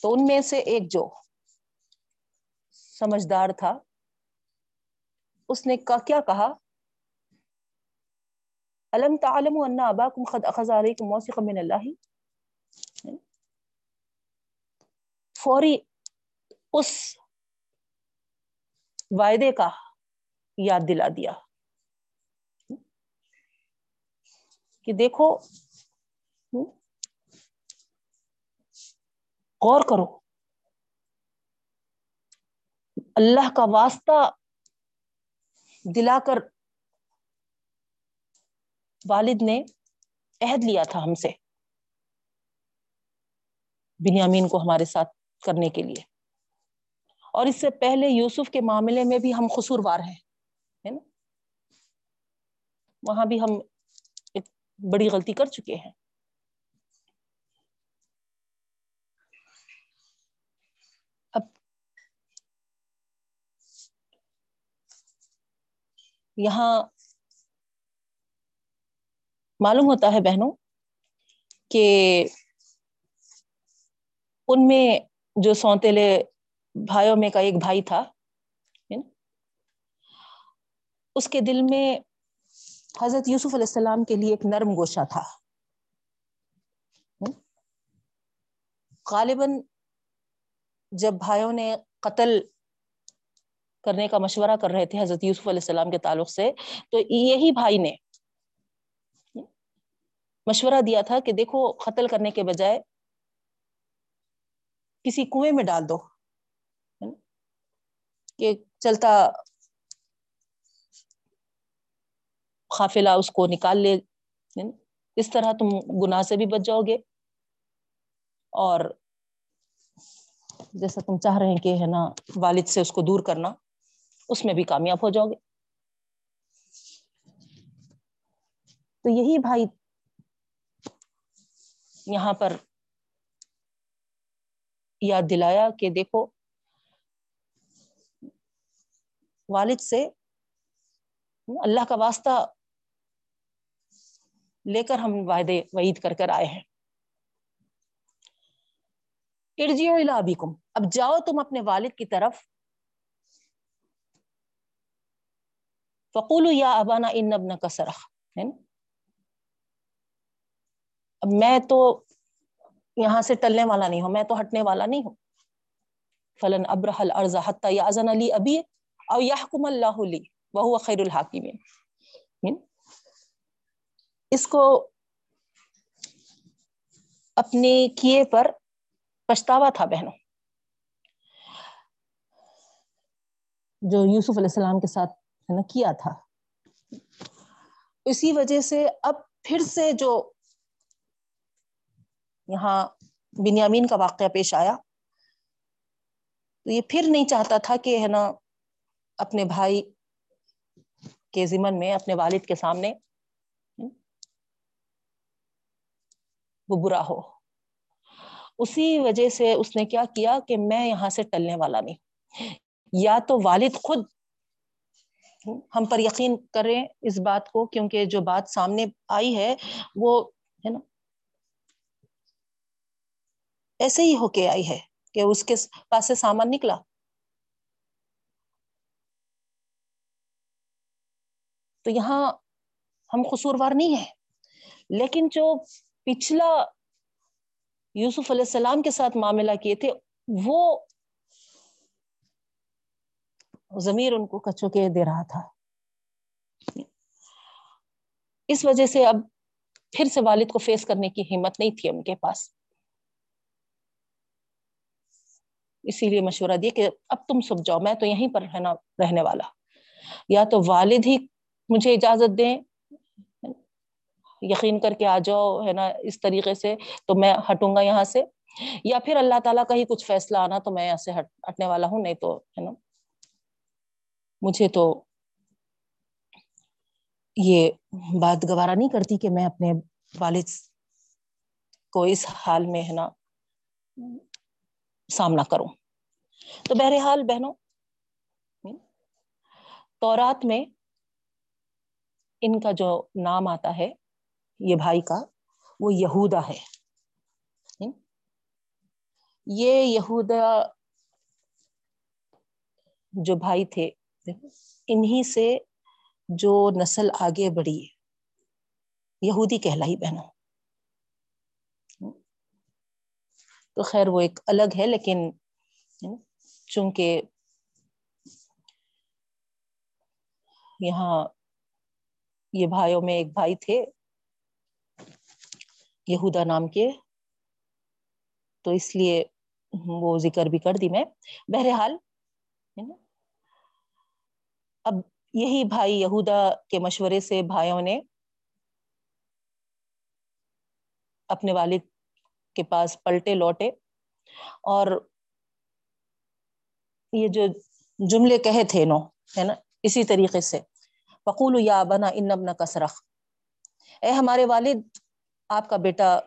تو ان میں سے ایک جو سمجھدار تھا، اس نے کیا کہا؟ الم تعلم ان اباکم قد اخذ علیکم موثقا من اللہ فوری اس وعدے کا یاد دلا دیا۔ کہ دیکھو، غور کرو۔ اللہ کا واسطہ دلا کر والد نے عہد لیا تھا ہم سے۔ بنیامین کو ہمارے ساتھ کرنے کے لیے۔ اور اس سے پہلے یوسف کے معاملے میں بھی ہم قصوروار ہیں نا؟ وہاں بھی ہم ایک بڑی غلطی کر چکے ہیں۔ اب یہاں معلوم ہوتا ہے بہنوں کہ ان میں جو سونتےلے بھائیوں میں کا ایک بھائی تھا اس کے دل میں حضرت یوسف علیہ السلام کے لیے ایک نرم گوشہ تھا غالباً جب بھائیوں نے قتل کرنے کا مشورہ کر رہے تھے حضرت یوسف علیہ السلام کے تعلق سے، تو یہی بھائی نے مشورہ دیا تھا کہ دیکھو، قتل کرنے کے بجائے کسی کنویں میں ڈال دو کہ چلتا قافلہ اس کو نکال لے اس طرح تم گناہ سے بھی بچ جاؤ گے۔ اور جیسا تم چاہ رہے ہیں کہ، ہے نا، والد سے اس کو دور کرنا، اس میں بھی کامیاب ہو جاؤ گے۔ تو یہی بھائی یہاں پر یاد دلایا کہ دیکھو، والد سے اللہ کا واسطہ لے کر ہم وعدے وعید کر کر آئے ہیں۔ ارجعوا الى ابیکم۔ اب جاؤ تم اپنے والد کی طرف۔ فقولوا یا ابانا ان ابنک سرخ۔ ہے نا اب میں تو یہاں سے ٹلنے والا نہیں ہوں، میں تو ہٹنے والا نہیں ہوں۔ فلن ابرح الارض حتى يأذن لي ابي او يحكم الله لي وهو خير الحاكمين اس کو اپنے کیے پر پچھتاوا تھا بہنوں۔ جو یوسف علیہ السلام کے ساتھ ہے نا، کیا تھا۔ اسی وجہ سے اب پھر سے جو یہاں بنیامین کا واقعہ پیش آیا۔ تو یہ پھر نہیں چاہتا تھا کہ ہے نا اپنے بھائی کے ضمن میں، اپنے والد کے سامنے وہ برا ہو۔ اسی وجہ سے اس نے کیا کیا کہ میں یہاں سے ٹلنے والا نہیں۔ یا تو والد خود ہم پر یقین کریں اس بات کو، کیونکہ جو بات سامنے آئی ہے، وہ ہے نا ایسے ہی ہو کے آئی ہے کہ اس کے پاس سے سامان نکلا۔ تو یہاں ہم قصوروار نہیں ہے لیکن جو پچھلا یوسف علیہ السلام کے ساتھ معاملہ کیے تھے، وہ ضمیر ان کو کچو کے دے رہا تھا۔ اس وجہ سے اب پھر سے والد کو فیس کرنے کی ہمت نہیں تھی ان کے پاس۔ اسی لیے مشورہ دیا کہ اب تم سب جاؤ، میں تو یہیں پر رہنا، رہنے والا۔ یا تو والد ہی مجھے اجازت دیں، یقین کر کے آ جاؤ، ہے نا، اس طریقے سے تو میں ہٹوں گا یہاں سے۔ یا پھر اللہ تعالیٰ کا ہی کچھ فیصلہ آنا تو میں یہاں سے ہٹ، ہٹنے والا ہوں، نہیں تو، ہے نا۔ مجھے تو یہ بات گوارا نہیں کرتی کہ میں اپنے والد کو اس حال میں، ہے نا سامنا کروں۔ تو بہرحال بہنوں، تورات میں ان کا جو نام آتا ہے، یہ بھائی کا، وہ یہودا ہے۔ یہ یہودا جو بھائی تھے، انہی سے جو نسل آگے بڑھی، یہودی کہلائی بہنوں۔ تو خیر وہ ایک الگ ہے، لیکن چونکہ یہاں یہ بھائیوں میں ایک بھائی تھے، یہودا نام کے، تو اس لیے وہ ذکر بھی کر دی میں۔ بہرحال اب یہی بھائی یہودا کے مشورے سے بھائیوں نے اپنے والد کے پاس پلٹے لوٹے اور یہ جو جملے کہے تھے نو، ہے نا؟ اسی طریقے سے۔ فقول یا بنا ان ابن کسرخ اے ہمارے والد، آپ کا بیٹا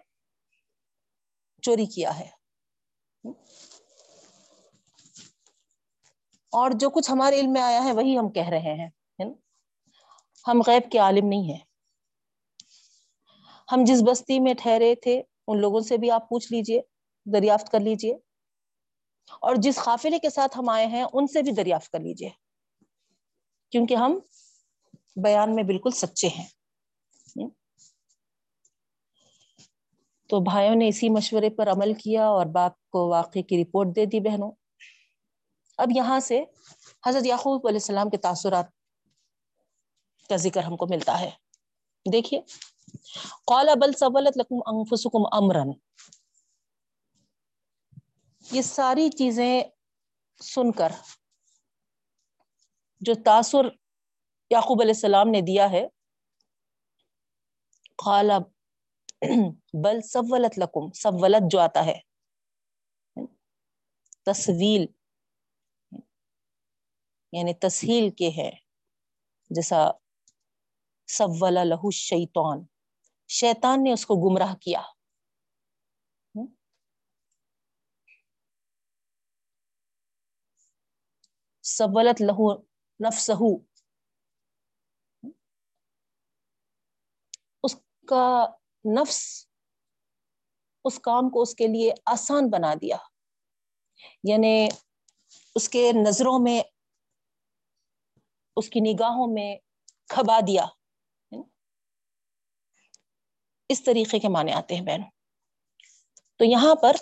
چوری کیا ہے۔ اور جو کچھ ہمارے علم میں آیا ہے، وہی ہم کہہ رہے ہیں ہم غیب کے عالم نہیں ہیں۔ ہم جس بستی میں ٹھہرے تھے ان لوگوں سے بھی آپ پوچھ لیجیے، دریافت کر لیجیے۔ اور جس قافلے کے ساتھ ہم آئے ہیں، ان سے بھی دریافت کر لیجیے۔ کیونکہ ہم بیان میں بالکل سچے ہیں۔ تو بھائیوں نے اسی مشورے پر عمل کیا اور باپ کو واقعے کی رپورٹ دے دی بہنوں۔ اب یہاں سے حضرت یعقوب علیہ السلام کے تاثرات کا ذکر ہم کو ملتا ہے۔ دیکھیے۔ قال بل سولت لکم انفسکم امرن. یہ ساری چیزیں سن کر جو تاثر یعقوب علیہ السلام نے دیا ہے، قال بل سولت لکم، سولت جو آتا ہے تصویل یعنی تسہیل کے ہے، جیسا سول لہو شیطان شیطان نے اس کو گمراہ کیا۔ سولت لہو نفسہو۔ اس کا نفس، اس کام کو اس کے لیے آسان بنا دیا۔ یعنی اس کے نظروں میں، اس کی نگاہوں میں کھبا دیا۔ اس طریقے کے معنی آتے ہیں بہن تو یہاں پر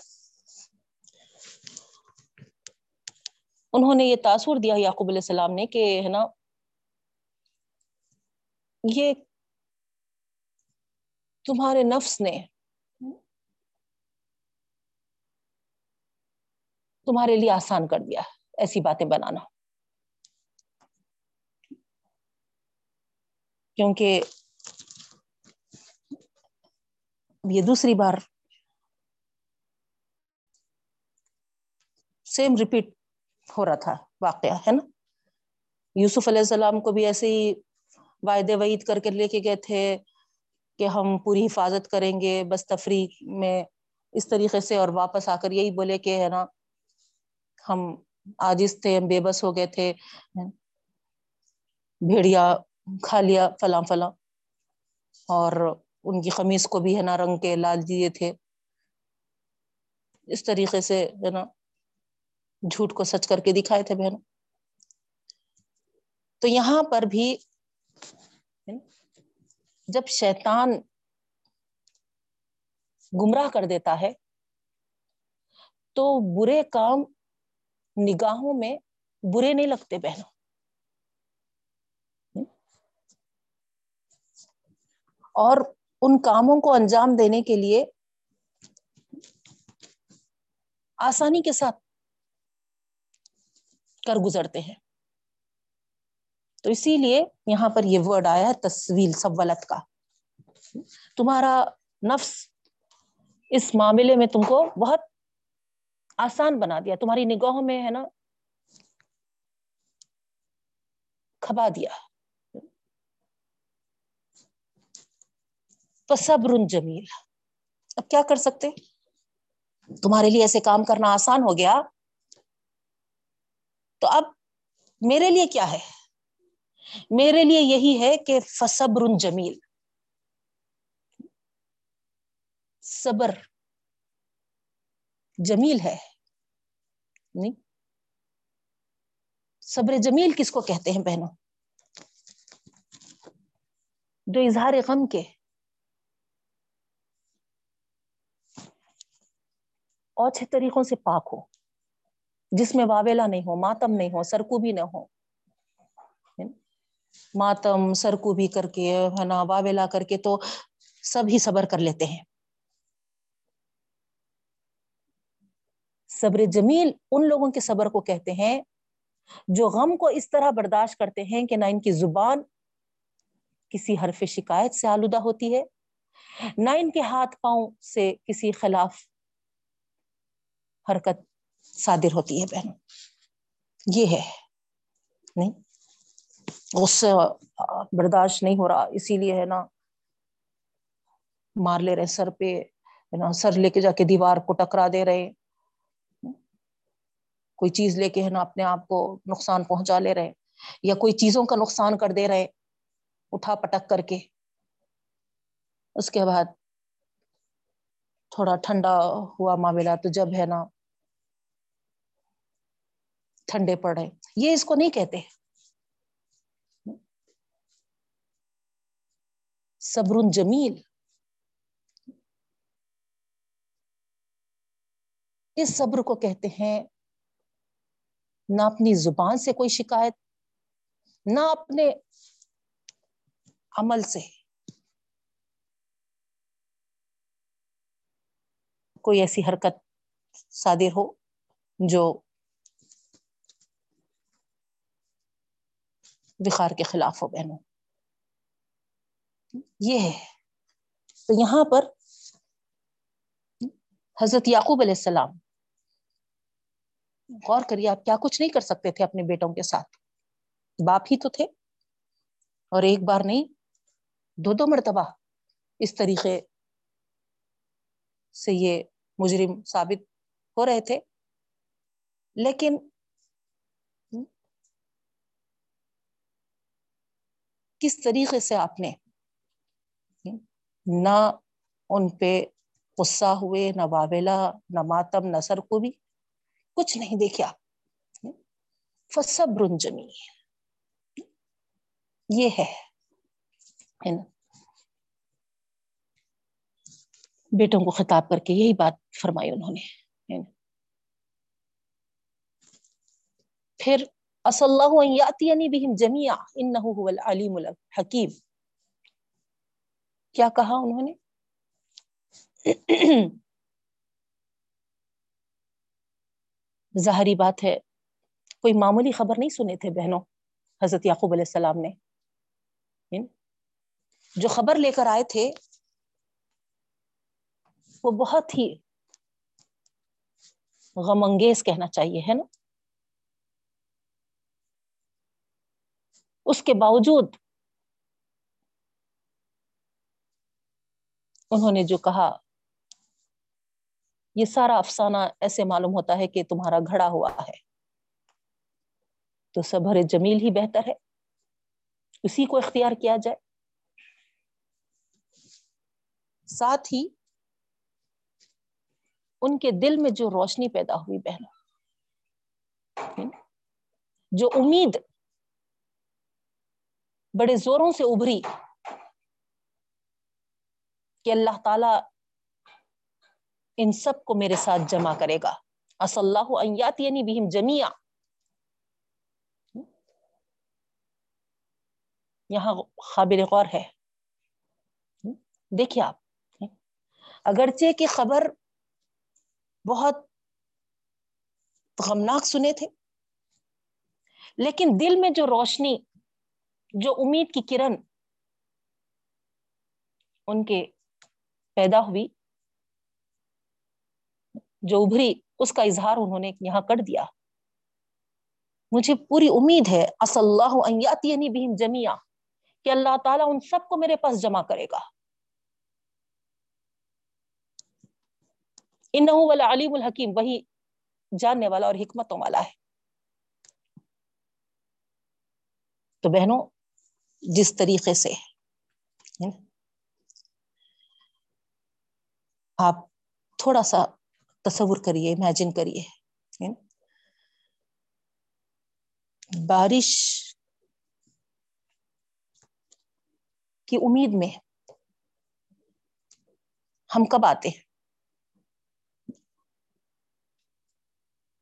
انہوں نے یہ تاثر دیا یعقوب علیہ السلام نے کہ ہے نا، یہ تمہارے نفس نے، تمہارے لیے آسان کر دیا ایسی باتیں بنانا۔ کیونکہ یہ دوسری بار. سیم ریپیٹ ہو رہا تھا واقعہ، ہے نا؟ یوسف علیہ السلام کو بھی ایسے ہی وعدے وعید کر کے لے کے گئے تھے کہ ہم پوری حفاظت کریں گے، بس تفریح میں اس طریقے سے اور واپس آ کر یہی بولے کہ، ہے نا، ہم آجز تھے، ہم بے بس ہو گئے تھے، بھیڑیا کھا لیا، فلاں فلاں۔ اور ان کی خمیز کو بھی ہے نا رنگ کے لال دیے تھے۔ اس طریقے سے ہے نا جھوٹ کو سچ کر کے دکھائے تھے بہن تو یہاں پر بھی جب شیطان گمراہ کر دیتا ہے، تو برے کام نگاہوں میں برے نہیں لگتے بہنوں۔ اور ان کاموں کو انجام دینے کے لیے آسانی کے ساتھ کر گزرتے ہیں۔ تو اسی لیے یہاں پر یہ ورڈ آیا ہے تصویل سولت کا۔ تمہارا نفس اس معاملے میں تم کو بہت آسان بنا دیا، تمہاری نگاہوں میں ہے نا کھبا دیا۔ صبر جمیل۔ اب کیا کر سکتے؟ تمہارے لیے ایسے کام کرنا آسان ہو گیا۔ تو اب میرے لیے کیا ہے؟ میرے لیے یہی ہے کہ فصبر جمیل۔ صبر جمیل ہے۔ نہیں۔ صبر جمیل کس کو کہتے ہیں بہنوں؟ جو اظہار غم کے اچھے طریقوں سے پاک ہو۔ جس میں واویلا نہیں ہو، ماتم نہیں ہو، سرکو بھی نہ ہو۔ ماتم، سرکو بھی کر کے، ہے نا، واویلا کر کے تو سب ہی صبر کر لیتے ہیں۔ صبر جمیل ان لوگوں کے صبر کو کہتے ہیں جو غم کو اس طرح برداشت کرتے ہیں کہ نہ ان کی زبان کسی حرف شکایت سے آلودہ ہوتی ہے، نہ ان کے ہاتھ پاؤں سے کسی خلاف حرکت صادر ہوتی ہے بہن یہ ہے۔ نہیں غصے برداشت نہیں ہو رہا، اسی لیے ہے نا، مار لے رہے سر پہ، ہے نا، سر لے کے جا کے دیوار کو ٹکرا دے رہے کوئی چیز لے کے ہے نا، اپنے آپ کو نقصان پہنچا لے رہے یا کوئی چیزوں کا نقصان کر دے رہے اٹھا پٹک کر کے۔ اس کے بعد تھوڑا ٹھنڈا ہوا معاملہ تو جب ہے نا ٹھنڈے پڑ رہے یہ اس کو نہیں کہتے۔ صبر جمیل۔ اس صبر کو کہتے ہیں، نہ اپنی زبان سے کوئی شکایت، نہ اپنے عمل سے۔ کوئی ایسی حرکت صادر ہو جو وخار کے خلاف ہو بہنوں۔ یہ ہے۔ تو یہاں پر حضرت یعقوب علیہ السلام، غور کریے، آپ کیا کچھ نہیں کر سکتے تھے اپنے بیٹوں کے ساتھ۔ باپ ہی تو تھے اور ایک بار نہیں، دو دو مرتبہ اس طریقے سے یہ مجرم ثابت ہو رہے تھے۔ لیکن کس طریقے سے آپ نے نہ ان پہ غصہ ہوئے، نہ واویلا، نہ ماتم، نہ سرکوبی، کچھ نہیں دیکھے آپ فصبر جمی یہ ہے۔ نا؟ بیٹوں کو خطاب کر کے یہی بات فرمائی انہوں نے۔ پھر اص اللہ بہم جمیا انه العلیم الحکیم۔ کیا کہا انہوں نے؟ ظاہری بات ہے، کوئی معمولی خبر نہیں سنے تھے بہنوں، حضرت یعقوب علیہ السلام نے۔ جو خبر لے کر آئے تھے، وہ بہت ہی غم انگیز کہنا چاہیے، ہے نا؟ اس کے باوجود انہوں نے جو کہا، یہ سارا افسانہ ایسے معلوم ہوتا ہے کہ تمہارا گھڑا ہوا ہے۔ تو صبر جمیل ہی بہتر ہے۔ اسی کو اختیار کیا جائے۔ ساتھ ہی ان کے دل میں جو روشنی پیدا ہوئی بہنوں، جو امید بڑے زوروں سے ابھری کہ اللہ تعالی ان سب کو میرے ساتھ جمع کرے گا۔ اص اللہ یعنی بہم جمیا یہاں قابل غور ہے۔ دیکھیے آپ، اگرچہ کی خبر بہت غمناک سنے تھے، لیکن دل میں جو روشنی جو امید کی کرن ان کے پیدا ہوئی، جو ابھری، اس کا اظہار انہوں نے یہاں کر دیا۔ مجھے پوری امید ہے اللہ بہم جمیا کہ اللہ تعالیٰ ان سب کو میرے پاس جمع کرے گا۔ والا علیم الحکیم، وہی جاننے والا اور حکمتوں والا ہے۔ تو بہنوں جس طریقے سے یعنی آپ تھوڑا سا تصور کریے امیجن کریے یعنی بارش کی امید میں ہم کب آتے ہیں؟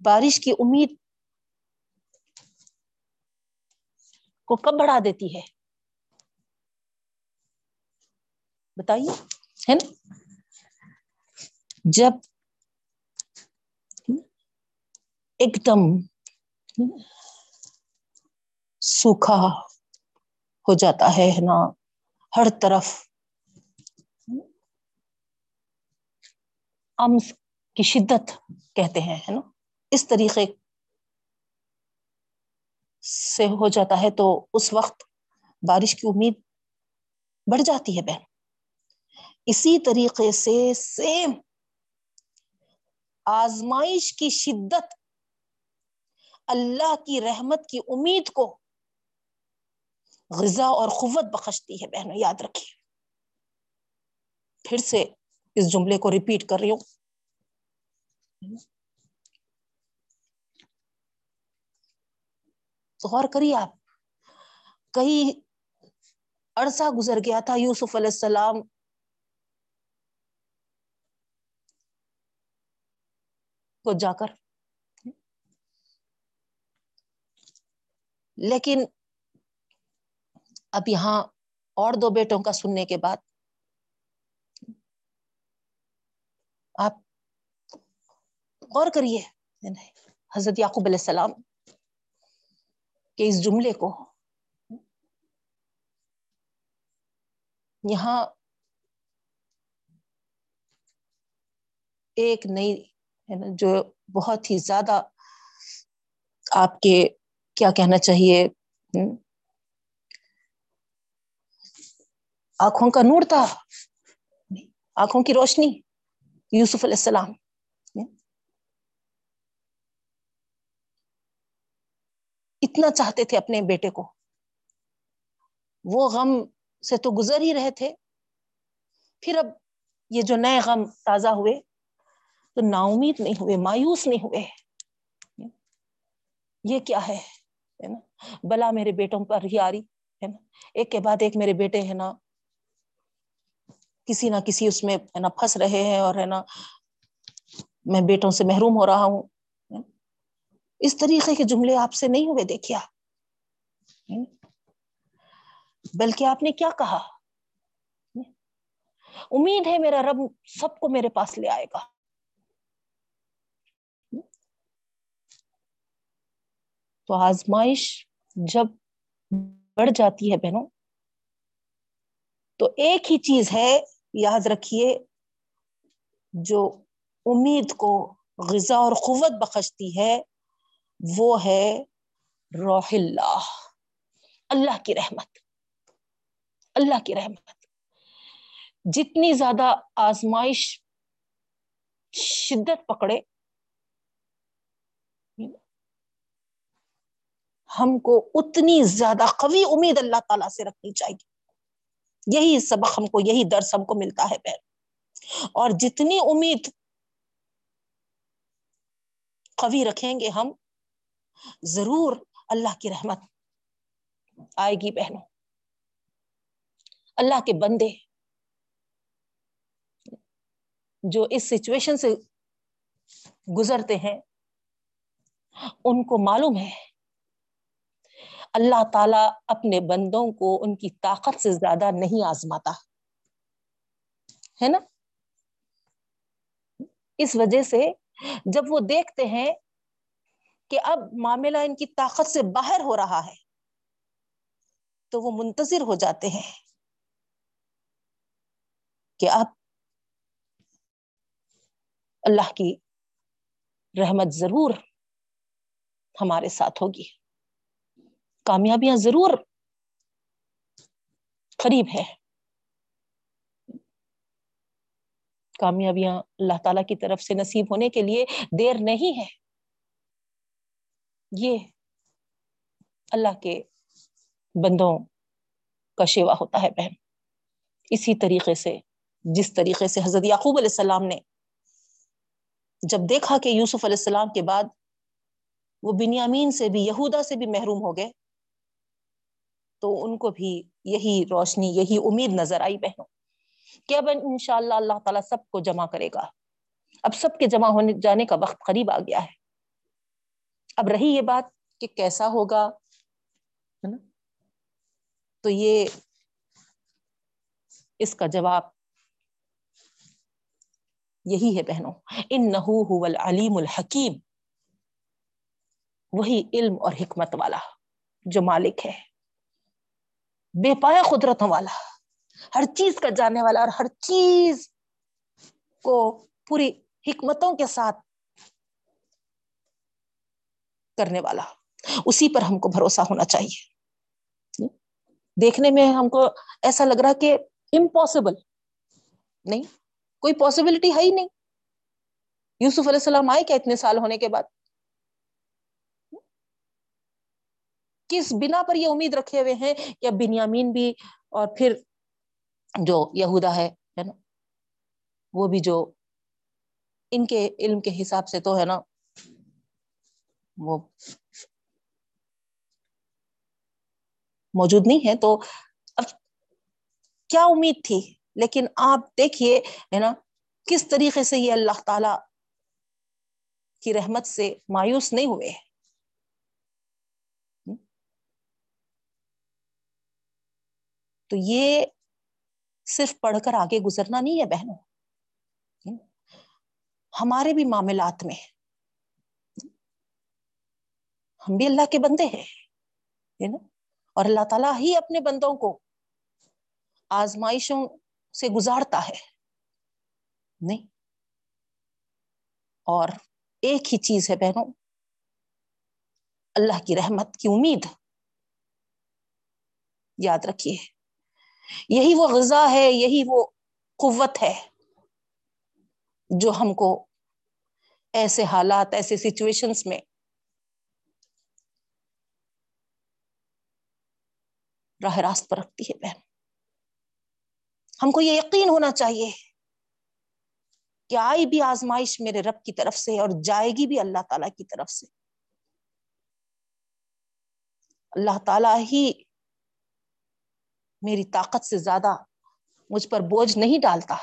بارش کی امید کو کب بڑھا دیتی ہے؟ بتائیے۔ ہے نا؟ جب ایک دم سوکھا ہو جاتا ہے نا؟ ہر طرف امس کی شدت کہتے ہیں، ہے نا؟ اس طریقے سے ہو جاتا ہے تو اس وقت بارش کی امید بڑھ جاتی ہے بہن۔ اسی طریقے سے سیم آزمائش کی شدت اللہ کی رحمت کی امید کو غذا اور قوت بخشتی ہے بہنوں، یاد رکھیے۔ پھر سے اس جملے کو ریپیٹ کر رہی ہوں۔ تو غور کریے آپ کئی عرصہ گزر گیا تھا یوسف علیہ السلام کو جا کر۔ لیکن اب یہاں اور دو بیٹوں کا سننے کے بعد آپ غور کریے، حضرت یعقوب علیہ السلام کہ اس جملے کو یہاں ایک نئی ہے نا، جو بہت ہی زیادہ آپ کے کیا کہنا چاہیے آنکھوں کا نور تھا، آنکھوں کی روشنی، یوسف علیہ السلام۔ اتنا چاہتے تھے اپنے بیٹے کو۔ وہ غم سے تو گزر ہی رہے تھے۔ پھر اب یہ جو نئے غم تازہ ہوئے تو نا امید نہیں ہوئے، مایوس نہیں ہوئے۔ یہ کیا ہے؟ نا؟ بلا میرے بیٹوں پر ہی آ رہی ہے نا؟ ایک کے بعد ایک میرے بیٹے ہے نا۔ کسی نہ کسی اس میں، ہے نا، پھنس رہے ہیں اور، ہے نا، میں بیٹوں سے محروم ہو رہا ہوں۔ اس طریقے کے جملے آپ سے نہیں ہوئے دیکھیا۔ بلکہ آپ نے کیا کہا؟ امید ہے میرا رب سب کو میرے پاس لے آئے گا۔ تو آزمائش جب بڑھ جاتی ہے بہنوں، تو ایک ہی چیز ہے، یاد رکھیے، جو امید کو غذا اور قوت بخشتی ہے، وہ ہے روح اللہ اللہ کی رحمت، اللہ کی رحمت۔ جتنی زیادہ آزمائش شدت پکڑے ہم کو اتنی زیادہ قوی امید اللہ تعالی سے رکھنی چاہیے۔ یہی سبق ہم کو، یہی درس ہم کو ملتا ہے پہلے اور جتنی امید قوی رکھیں گے ہم، ضرور اللہ کی رحمت آئے گی بہنوں۔ اللہ کے بندے جو اس سچویشن سے گزرتے ہیں، ان کو معلوم ہے اللہ تعالی اپنے بندوں کو ان کی طاقت سے زیادہ نہیں آزماتا۔ ہے نا؟ اس وجہ سے جب وہ دیکھتے ہیں کہ اب معاملہ ان کی طاقت سے باہر ہو رہا ہے، تو وہ منتظر ہو جاتے ہیں کہ اب اللہ کی رحمت ضرور ہمارے ساتھ ہوگی۔ کامیابیاں ضرور قریب ہے کامیابیاں اللہ تعالی کی طرف سے نصیب ہونے کے لیے دیر نہیں ہے یہ اللہ کے بندوں کا شیوا ہوتا ہے بہن۔ اسی طریقے سے، جس طریقے سے حضرت یعقوب علیہ السلام نے جب دیکھا کہ یوسف علیہ السلام کے بعد وہ بنیامین سے بھی، یہودا سے بھی محروم ہو گئے تو ان کو بھی یہی روشنی، یہی امید نظر آئی بہنوں کہ اب ان شاء اللہ اللہ تعالیٰ سب کو جمع کرے گا۔ اب سب کے جمع ہونے جانے کا وقت قریب آ گیا ہے۔ اب رہی یہ بات کہ کیسا ہوگا تو یہ اس کا جواب یہی ہے بہنوں۔ ان نحو العلیم الحکیم۔ وہی علم اور حکمت والا جو مالک ہے۔ بے پایا قدرتوں والا، ہر چیز کا جاننے والا اور ہر چیز کو پوری حکمتوں کے ساتھ کرنے والا۔ اسی پر ہم کو بھروسہ ہونا چاہیے۔ دیکھنے میں ہم کو ایسا لگ رہا کہ امپاسبل نہیں، کوئی پاسبلٹی ہے ہی نہیں۔ یوسف علیہ السلام آئے کیا اتنے سال ہونے کے بعد؟ کس بنا پر یہ امید رکھے ہوئے ہیں کہ اب بنیامین بھی اور پھر جو یہودا ہے نا، وہ بھی جو ان کے علم کے حساب سے تو ہے نا، وہ موجود نہیں ہے۔ تو اب کیا امید تھی؟ لیکن آپ دیکھیے، ہے نا، کس طریقے سے یہ اللہ تعالی کی رحمت سے مایوس نہیں ہوئے؟ تو یہ صرف پڑھ کر آگے گزرنا نہیں ہے بہنوں۔ ہمارے بھی معاملات میں ہم بھی اللہ کے بندے ہیں نا؟ اور اللہ تعالیٰ ہی اپنے بندوں کو آزمائشوں سے گزارتا ہے۔ نہیں۔ اور ایک ہی چیز ہے بہنوں، اللہ کی رحمت کی امید۔ یاد رکھیے۔ یہی وہ غذا ہے، یہی وہ قوت ہے جو ہم کو ایسے حالات، ایسے سچویشنس میں راہ راست پر رکھتی ہے بہن۔ ہم کو یہ یقین ہونا چاہیے کہ آئی بھی آزمائش میرے رب کی طرف سے اور جائے گی بھی اللہ تعالی کی طرف سے۔ اللہ تعالی ہی میری طاقت سے زیادہ مجھ پر بوجھ نہیں ڈالتا۔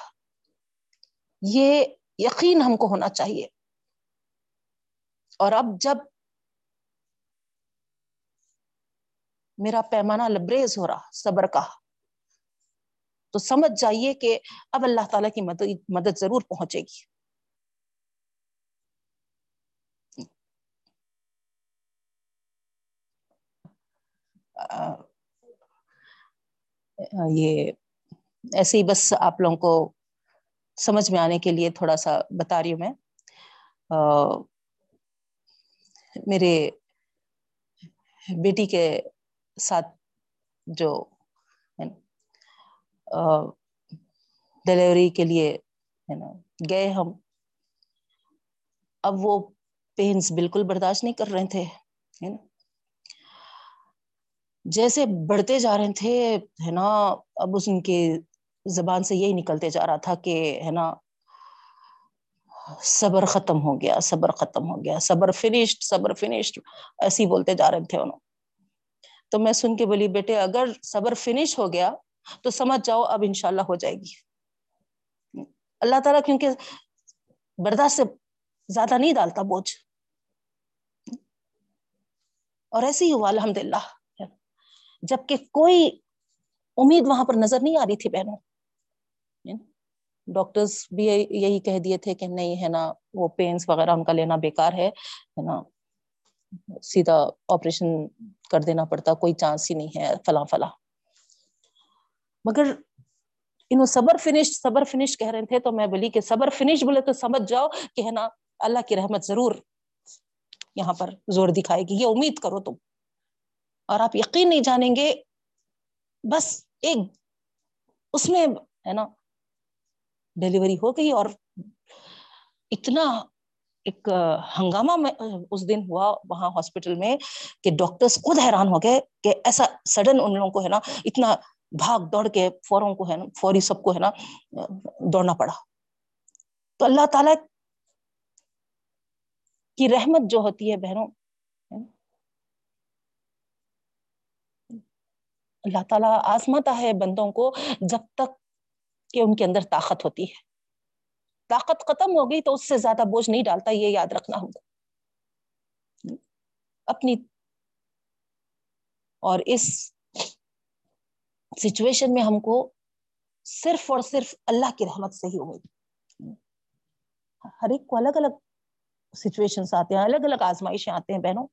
یہ یقین ہم کو ہونا چاہیے۔ اور اب جب میرا پیمانہ لبریز ہو رہا صبر کا، تو سمجھ جائیے کہ اب اللہ تعالیٰ کی مدد مدد ضرور پہنچے گی۔ یہ ایسے ہی بس آپ لوگوں کو سمجھ میں آنے کے لیے تھوڑا سا بتا رہی ہوں میں۔ میرے بیٹی کے ساتھ جو ڈلیوری کے لیے، ہے نا، گئے ہم۔ اب وہ پینس بالکل برداشت نہیں کر رہے تھے جیسے بڑھتے جا رہے تھے، ہے نا، اب اس ان کے زبان سے یہی نکلتے جا رہا تھا کہ، ہے نا، صبر ختم ہو گیا، صبر ختم ہو گیا، صبر فنشڈ صبر فنشڈ ایسے ہی بولتے جا رہے تھے انہوں۔ تو میں سن کے بولی، بیٹے، اگر صبر فنش ہو گیا تو سمجھ جاؤ، اب انشاءاللہ ہو جائے گی۔ اللہ تعالیٰ کیونکہ برداشت سے زیادہ نہیں ڈالتا بوجھ۔ اور ایسے ہی ہوا الحمد للہ جبکہ کوئی امید وہاں پر نظر نہیں آ رہی تھی بہنوں۔ ڈاکٹرز بھی یہی کہہ دیے تھے کہ نہیں، ہے نا، وہ پینس وغیرہ ان کا لینا بیکار ہے نا، سیدھا آپریشن کر دینا پڑتا، کوئی چانس ہی نہیں ہے، فلاں فلاں۔ مگر انہوں صبر فنش صبر فنش کہہ رہے تھے تو میں بولی کہ صبر فنش بولے تو سمجھ جاؤ کہ ہے نا، اللہ کی رحمت ضرور یہاں پر زور دکھائے گی، یہ امید کرو تم۔ اور آپ یقین نہیں جانیں گے، بس ایک، اس میں، ہے نا ڈلیوری ہو گئی اور اتنا ایک ہنگامہ میں، اس دن ہوا وہاں ہاسپٹل میں کہ ڈاکٹرز خود حیران ہو گئے کہ ایسا سڈن ان لوگوں کو، ہے نا، اتنا بھاگ دوڑ کے فوروں کو، ہے نا، فوری سب کو، ہے نا، دوڑنا پڑا۔ تو اللہ تعالی کی رحمت جو ہوتی ہے بہنوں اللہ تعالیٰ آزماتا ہے بندوں کو جب تک کہ ان کے اندر طاقت ہوتی ہے۔ طاقت ختم ہو گئی تو اس سے زیادہ بوجھ نہیں ڈالتا، یہ یاد رکھنا ہم کو۔ اپنی اور اس سچویشن میں ہم کو صرف اور صرف اللہ کی رحمت سے ہی امید۔ ہر ایک کو الگ الگ سچویشن آتے ہیں، الگ الگ آزمائشیں آتے ہیں بہنوں۔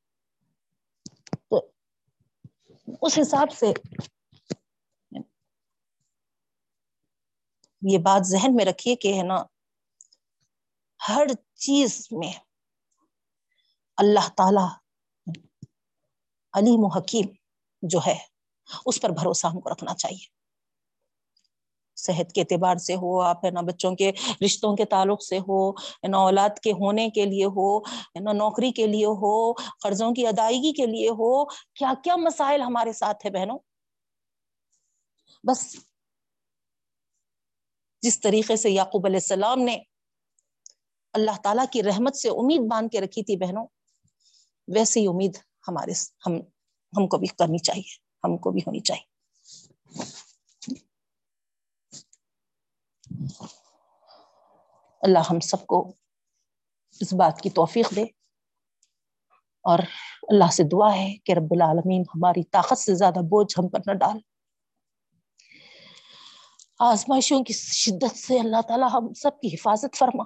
اس حساب سے یہ بات ذہن میں رکھیے کہ ہے نا، ہر چیز میں اللہ تعالی علیم و حکیم جو ہے، اس پر بھروسہ ہم کو رکھنا چاہیے۔ صحت کے اعتبار سے ہو، آپ ہے نا بچوں کے رشتوں کے تعلق سے ہو نا اولاد کے ہونے کے لیے ہو نا نوکری کے لیے ہو، قرضوں کی ادائیگی کے لیے ہو، کیا کیا مسائل ہمارے ساتھ ہے بہنوں؟ بس جس طریقے سے یعقوب علیہ السلام نے اللہ تعالیٰ کی رحمت سے امید باندھ کے رکھی تھی بہنوں، ویسی امید ہمارے ہم ہم کو بھی کرنی چاہیے، ہم کو بھی ہونی چاہیے۔ اللہ ہم سب کو اس بات کی توفیق دے۔ اور اللہ سے دعا ہے کہ رب العالمین ہماری طاقت سے زیادہ بوجھ ہم پر نہ ڈال۔ آزمائشوں کی شدت سے اللہ تعالیٰ ہم سب کی حفاظت فرما۔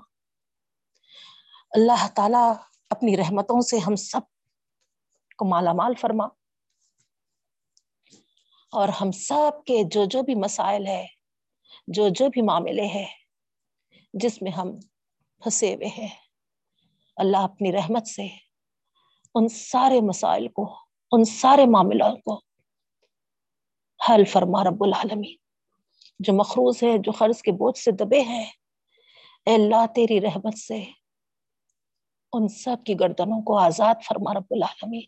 اللہ تعالیٰ اپنی رحمتوں سے ہم سب کو مالا مال فرما۔ اور ہم سب کے جو جو بھی مسائل ہے جو جو بھی معاملے ہیں جس میں ہم پھنسے ہوئے ہیں، اللہ اپنی رحمت سے ان سارے مسائل کو، ان سارے معاملات کو حل فرما رب العالمین۔ جو مخروض ہے، جو قرض کے بوجھ سے دبے ہیں، اے اللہ تیری رحمت سے ان سب کی گردنوں کو آزاد فرما رب العالمین۔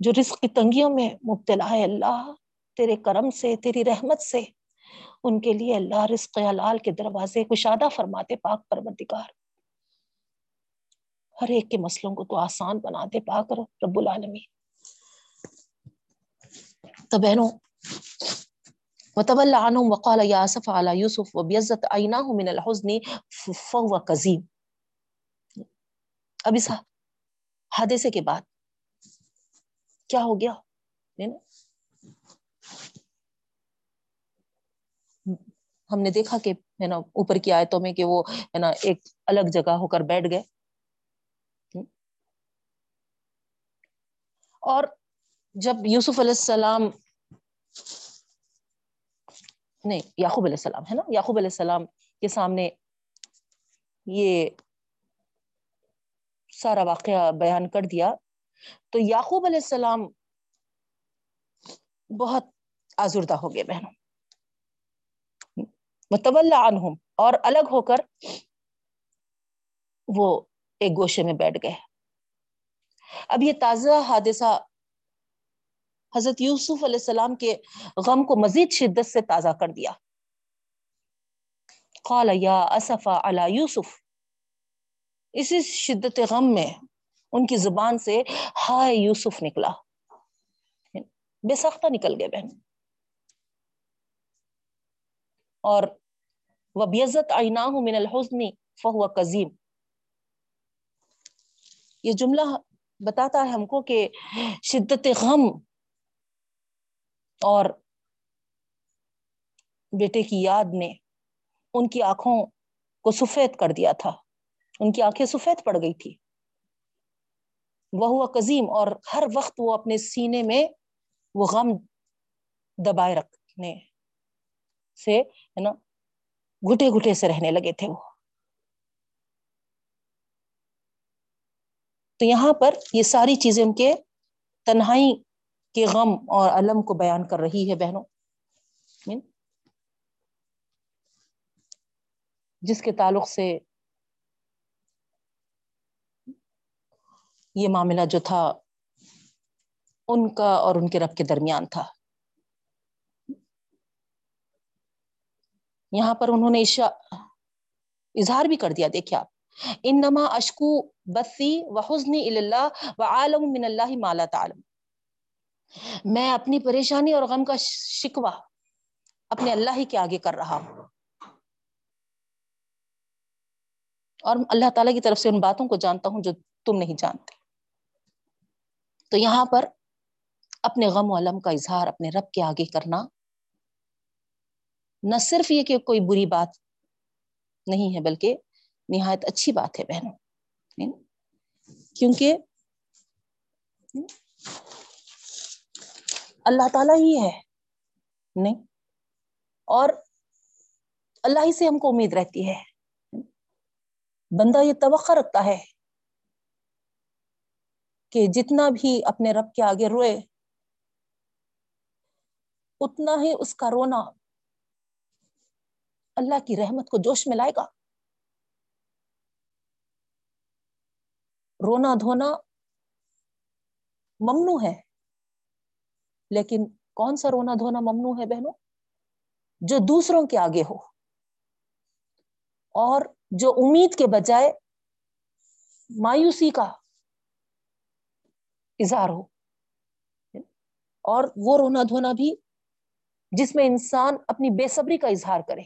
جو رزق کی تنگیوں میں مبتلا ہے اللہ تیرے کرم سے، تیری رحمت سے ان کے لیے اللہ رزق حلال کے دروازے کشادہ فرماتے پاک پروردگار۔ ہر ایک کے مسئلوں کو تو آسان بناتے پاک رب العالمین۔ تو بہنوں، وتولى عنهم وقال يا اسف على يوسف وبيزت عيناه من الحزن فهو كظيم۔ اب اس حادثے کے بعد کیا ہو گیا؟ ہم نے دیکھا کہ، ہے نا، اوپر کی آیتوں میں کہ وہ، ہے نا، ایک الگ جگہ ہو کر بیٹھ گئے۔ اور جب یوسف علیہ السلام، نہیں، یعقوب علیہ السلام، ہے نا، یعقوب علیہ السلام کے سامنے یہ سارا واقعہ بیان کر دیا، تو یعقوب علیہ السلام بہت آزردہ ہو گئے بہنوں۔ متول عنہم اور الگ ہو کر وہ ایک گوشے میں بیٹھ گئے۔ اب یہ تازہ حادثہ حضرت یوسف علیہ السلام کے غم کو مزید شدت سے تازہ کر دیا۔ قال، یا اسفا علی یوسف۔ اسی شدت غم میں ان کی زبان سے ہائے یوسف نکلا۔ بے سختہ نکل گئے بہن۔ اور وبیزت عیناہ من الحزن فہو قزیم یہ جملہ بتاتا ہے ہم کو کہ شدت غم اور بیٹے کی یاد نے ان کی آنکھوں کو سفید کر دیا تھا۔ ان کی آنکھیں سفید پڑ گئی تھی۔ وہ ہوا قزیم اور ہر وقت وہ اپنے سینے میں وہ غم دبائے رکھنے۔ سے، ہے نا، گھٹے گھٹے سے رہنے لگے تھے وہ۔ تو یہاں پر یہ ساری چیزیں ان کے تنہائی کے غم اور علم کو بیان کر رہی ہے بہنوں۔ جس کے تعلق سے یہ معاملہ جو تھا، ان کا اور ان کے رب کے درمیان تھا۔ یہاں پر انہوں نے اظہار بھی کر دیا دیکھیے آپ۔ انما اشکو بسی و حسنی اللہ و عالم من اللہ مالا تعالم میں اپنی پریشانی اور غم کا شکوہ اپنے اللہ ہی کے آگے کر رہا ہوں۔ اور اللہ تعالیٰ کی طرف سے ان باتوں کو جانتا ہوں جو تم نہیں جانتے۔ تو یہاں پر اپنے غم و علم کا اظہار اپنے رب کے آگے کرنا نہ صرف یہ کہ کوئی بری بات نہیں ہے، بلکہ نہایت اچھی بات ہے بہنوں۔ یعنی کیونکہ اللہ تعالیٰ ہی ہے، نہیں، اور اللہ ہی سے ہم کو امید رہتی ہے۔ بندہ یہ توقع رکھتا ہے کہ جتنا بھی اپنے رب کے آگے روئے، اتنا ہی اس کا رونا اللہ کی رحمت کو جوش میں لائے گا۔ رونا دھونا ممنوع ہے۔ لیکن کون سا رونا دھونا ممنوع ہے بہنوں؟ جو دوسروں کے آگے ہو۔ اور جو امید کے بجائے مایوسی کا اظہار ہو۔ اور وہ رونا دھونا بھی جس میں انسان اپنی بے صبری کا اظہار کرے۔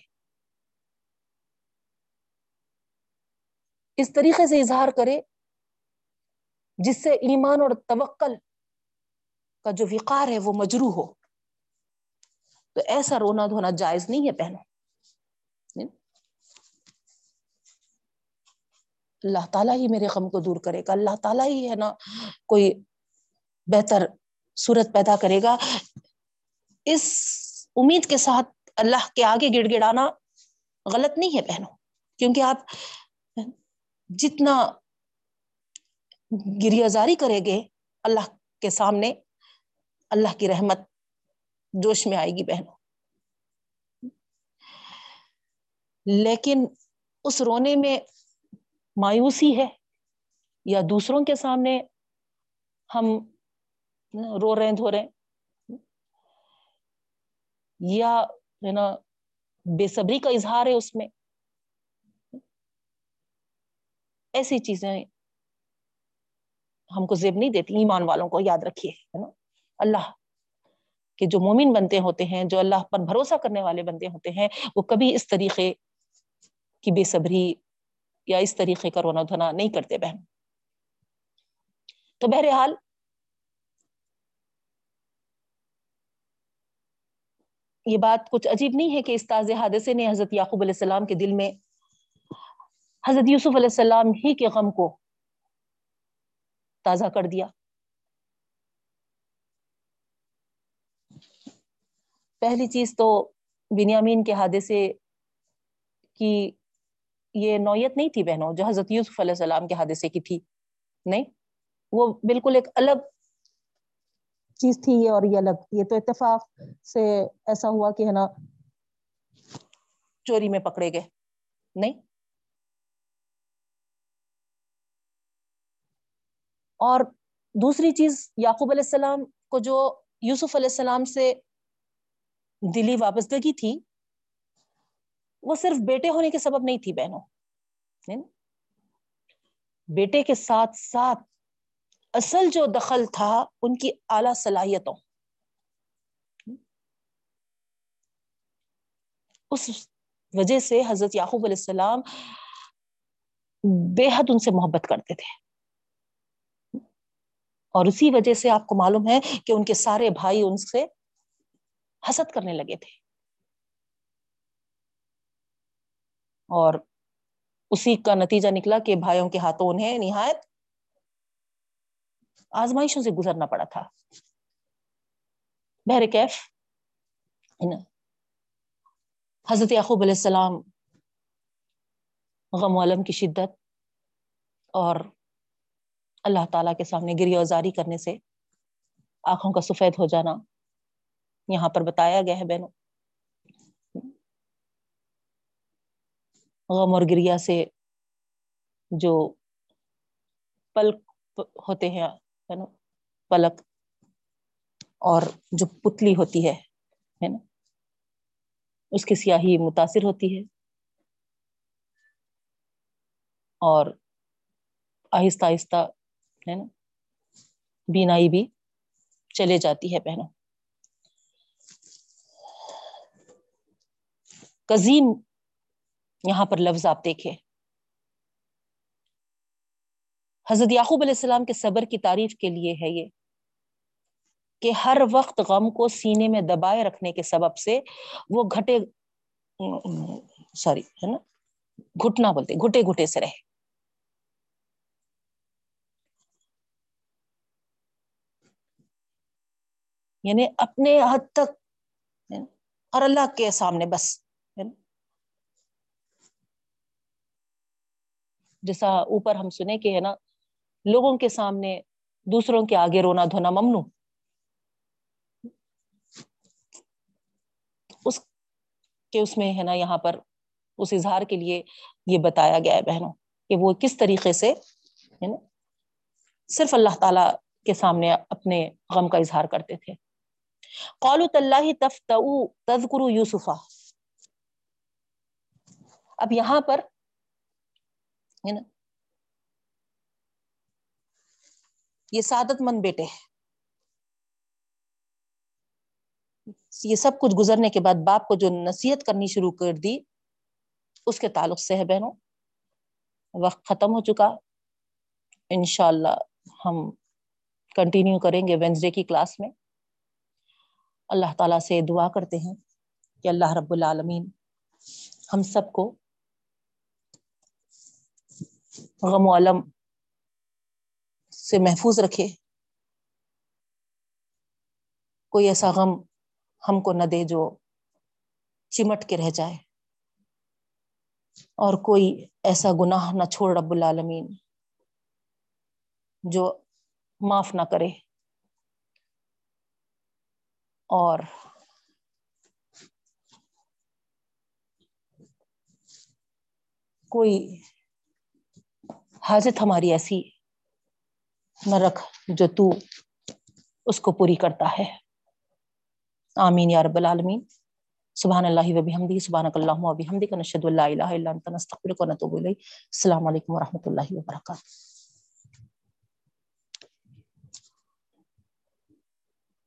اس طریقے سے اظہار کرے جس سے ایمان اور توکل کا جو وقار ہے وہ مجرو ہو؟ تو ایسا رونا دھونا جائز نہیں ہے پہنو اللہ تعالیٰ ہی میرے غم کو دور کرے گا۔ اللہ تعالیٰ ہی ہے نا کوئی بہتر صورت پیدا کرے گا۔ اس امید کے ساتھ اللہ کے آگے گڑ گڑانا غلط نہیں ہے بہنوں۔ کیونکہ آپ جتنا گریا زاری کرے گے اللہ کے سامنے، اللہ کی رحمت جوش میں آئے گی بہنوں۔ لیکن اس رونے میں مایوسی ہے یا دوسروں کے سامنے ہم رو رہے ہیں، دھو رہے ہیں؟ یا ہے نا، بے صبری کا اظہار ہے اس میں؟ ایسی چیزیں ہم کو زیب نہیں دیتی، ایمان والوں کو یاد رکھیے، ہے نا؟ اللہ کے جو مومن بنتے ہوتے ہیں، جو اللہ پر بھروسہ کرنے والے بنتے ہوتے ہیں، وہ کبھی اس طریقے کی بے صبری یا اس طریقے کا رونا دھونا نہیں کرتے، بہن۔ تو بہرحال، یہ بات کچھ عجیب نہیں ہے کہ اس تازہ حادثے نے حضرت یعقوب علیہ السلام کے دل میں حضرت یوسف علیہ السلام ہی کے غم کو تازہ کر دیا۔ پہلی چیز تو بنیامین کے حادثے کی یہ نوعیت نہیں تھی بہنوں، جو حضرت یوسف علیہ السلام کے حادثے کی تھی۔ نہیں، وہ بالکل ایک الگ چیز تھی یہ اور یہ الگ۔ یہ تو اتفاق سے ایسا ہوا کہ ہے نا، چوری میں پکڑے گئے۔ نہیں اور دوسری چیز یعقوب علیہ السلام کو جو یوسف علیہ السلام سے دلی وابستگی تھی، وہ صرف بیٹے ہونے کے سبب نہیں تھی بہنوں۔ بیٹے کے ساتھ ساتھ اصل جو دخل تھا ان کی اعلی صلاحیتوں۔ اس وجہ سے حضرت یعقوب علیہ السلام بے حد ان سے محبت کرتے تھے۔ اور اسی وجہ سے آپ کو معلوم ہے کہ ان کے سارے بھائی ان سے حسد کرنے لگے تھے۔ اور اسی کا نتیجہ نکلا کہ بھائیوں کے ہاتھوں انہیں نہایت آزمائشوں سے گزرنا پڑا تھا۔ بہر کیف حضرت یعقوب علیہ السلام غم علم کی شدت اور اللہ تعالی کے سامنے گری اوزاری کرنے سے آنکھوں کا سفید ہو جانا یہاں پر بتایا گیا ہے بہنوں غم اور گریا سے جو پلک ہوتے ہیں پلک اور جو پتلی ہوتی ہے نا اس کی سیاہی متاثر ہوتی ہے اور آہستہ آہستہ ہے نا؟ بینائی بھی چلے جاتی ہے بہنوں۔ کزیم یہاں پر لفظ آپ دیکھے حضرت یعقوب علیہ السلام کے صبر کی تعریف کے لیے ہے یہ کہ ہر وقت غم کو سینے میں دبائے رکھنے کے سبب سے وہ گھٹے، سوری، ہے نا؟ گھٹنا بولتے گھٹے گھٹے سے رہے۔ یعنی اپنے حد تک، اور اللہ کے سامنے بس، جیسا اوپر ہم سنے کہ ہے نا، لوگوں کے سامنے دوسروں کے آگے رونا دھونا ممنوع۔ اس کے، اس میں ہے نا یہاں پر اس اظہار کے لیے یہ بتایا گیا ہے بہنوں کہ وہ کس طریقے سے، ہے نا، صرف اللہ تعالی کے سامنے اپنے غم کا اظہار کرتے تھے۔ قالو اللہ تفت تذکر یوسفا۔ اب یہاں پر ہے نا، یہ سعادت مند بیٹے ہیں۔ یہ سب کچھ گزرنے کے بعد باپ کو جو نصیحت کرنی شروع کر دی، اس کے تعلق سے ہے بہنوں، وقت ختم ہو چکا۔ انشاءاللہ ہم کنٹینیو کریں گے وینسڈے کی کلاس میں۔ اللہ تعالیٰ سے دعا کرتے ہیں کہ اللہ رب العالمین ہم سب کو غم و علم سے محفوظ رکھے۔ کوئی ایسا غم ہم کو نہ دے جو چمٹ کے رہ جائے۔ اور کوئی ایسا گناہ نہ چھوڑ رب العالمین جو معاف نہ کرے۔ اور کوئی حاجت ہماری ایسی نہ رکھ جو تو اس کو پوری کرتا ہے۔ آمین یا رب العالمین۔ سبحان اللہ و بحمدی سبحانک اللہم و بحمدک، نشہد ان لا الہ الا انت، نستغفرک و نتوب الیک۔ السلام علیکم ورحمۃ اللہ وبرکاتہ۔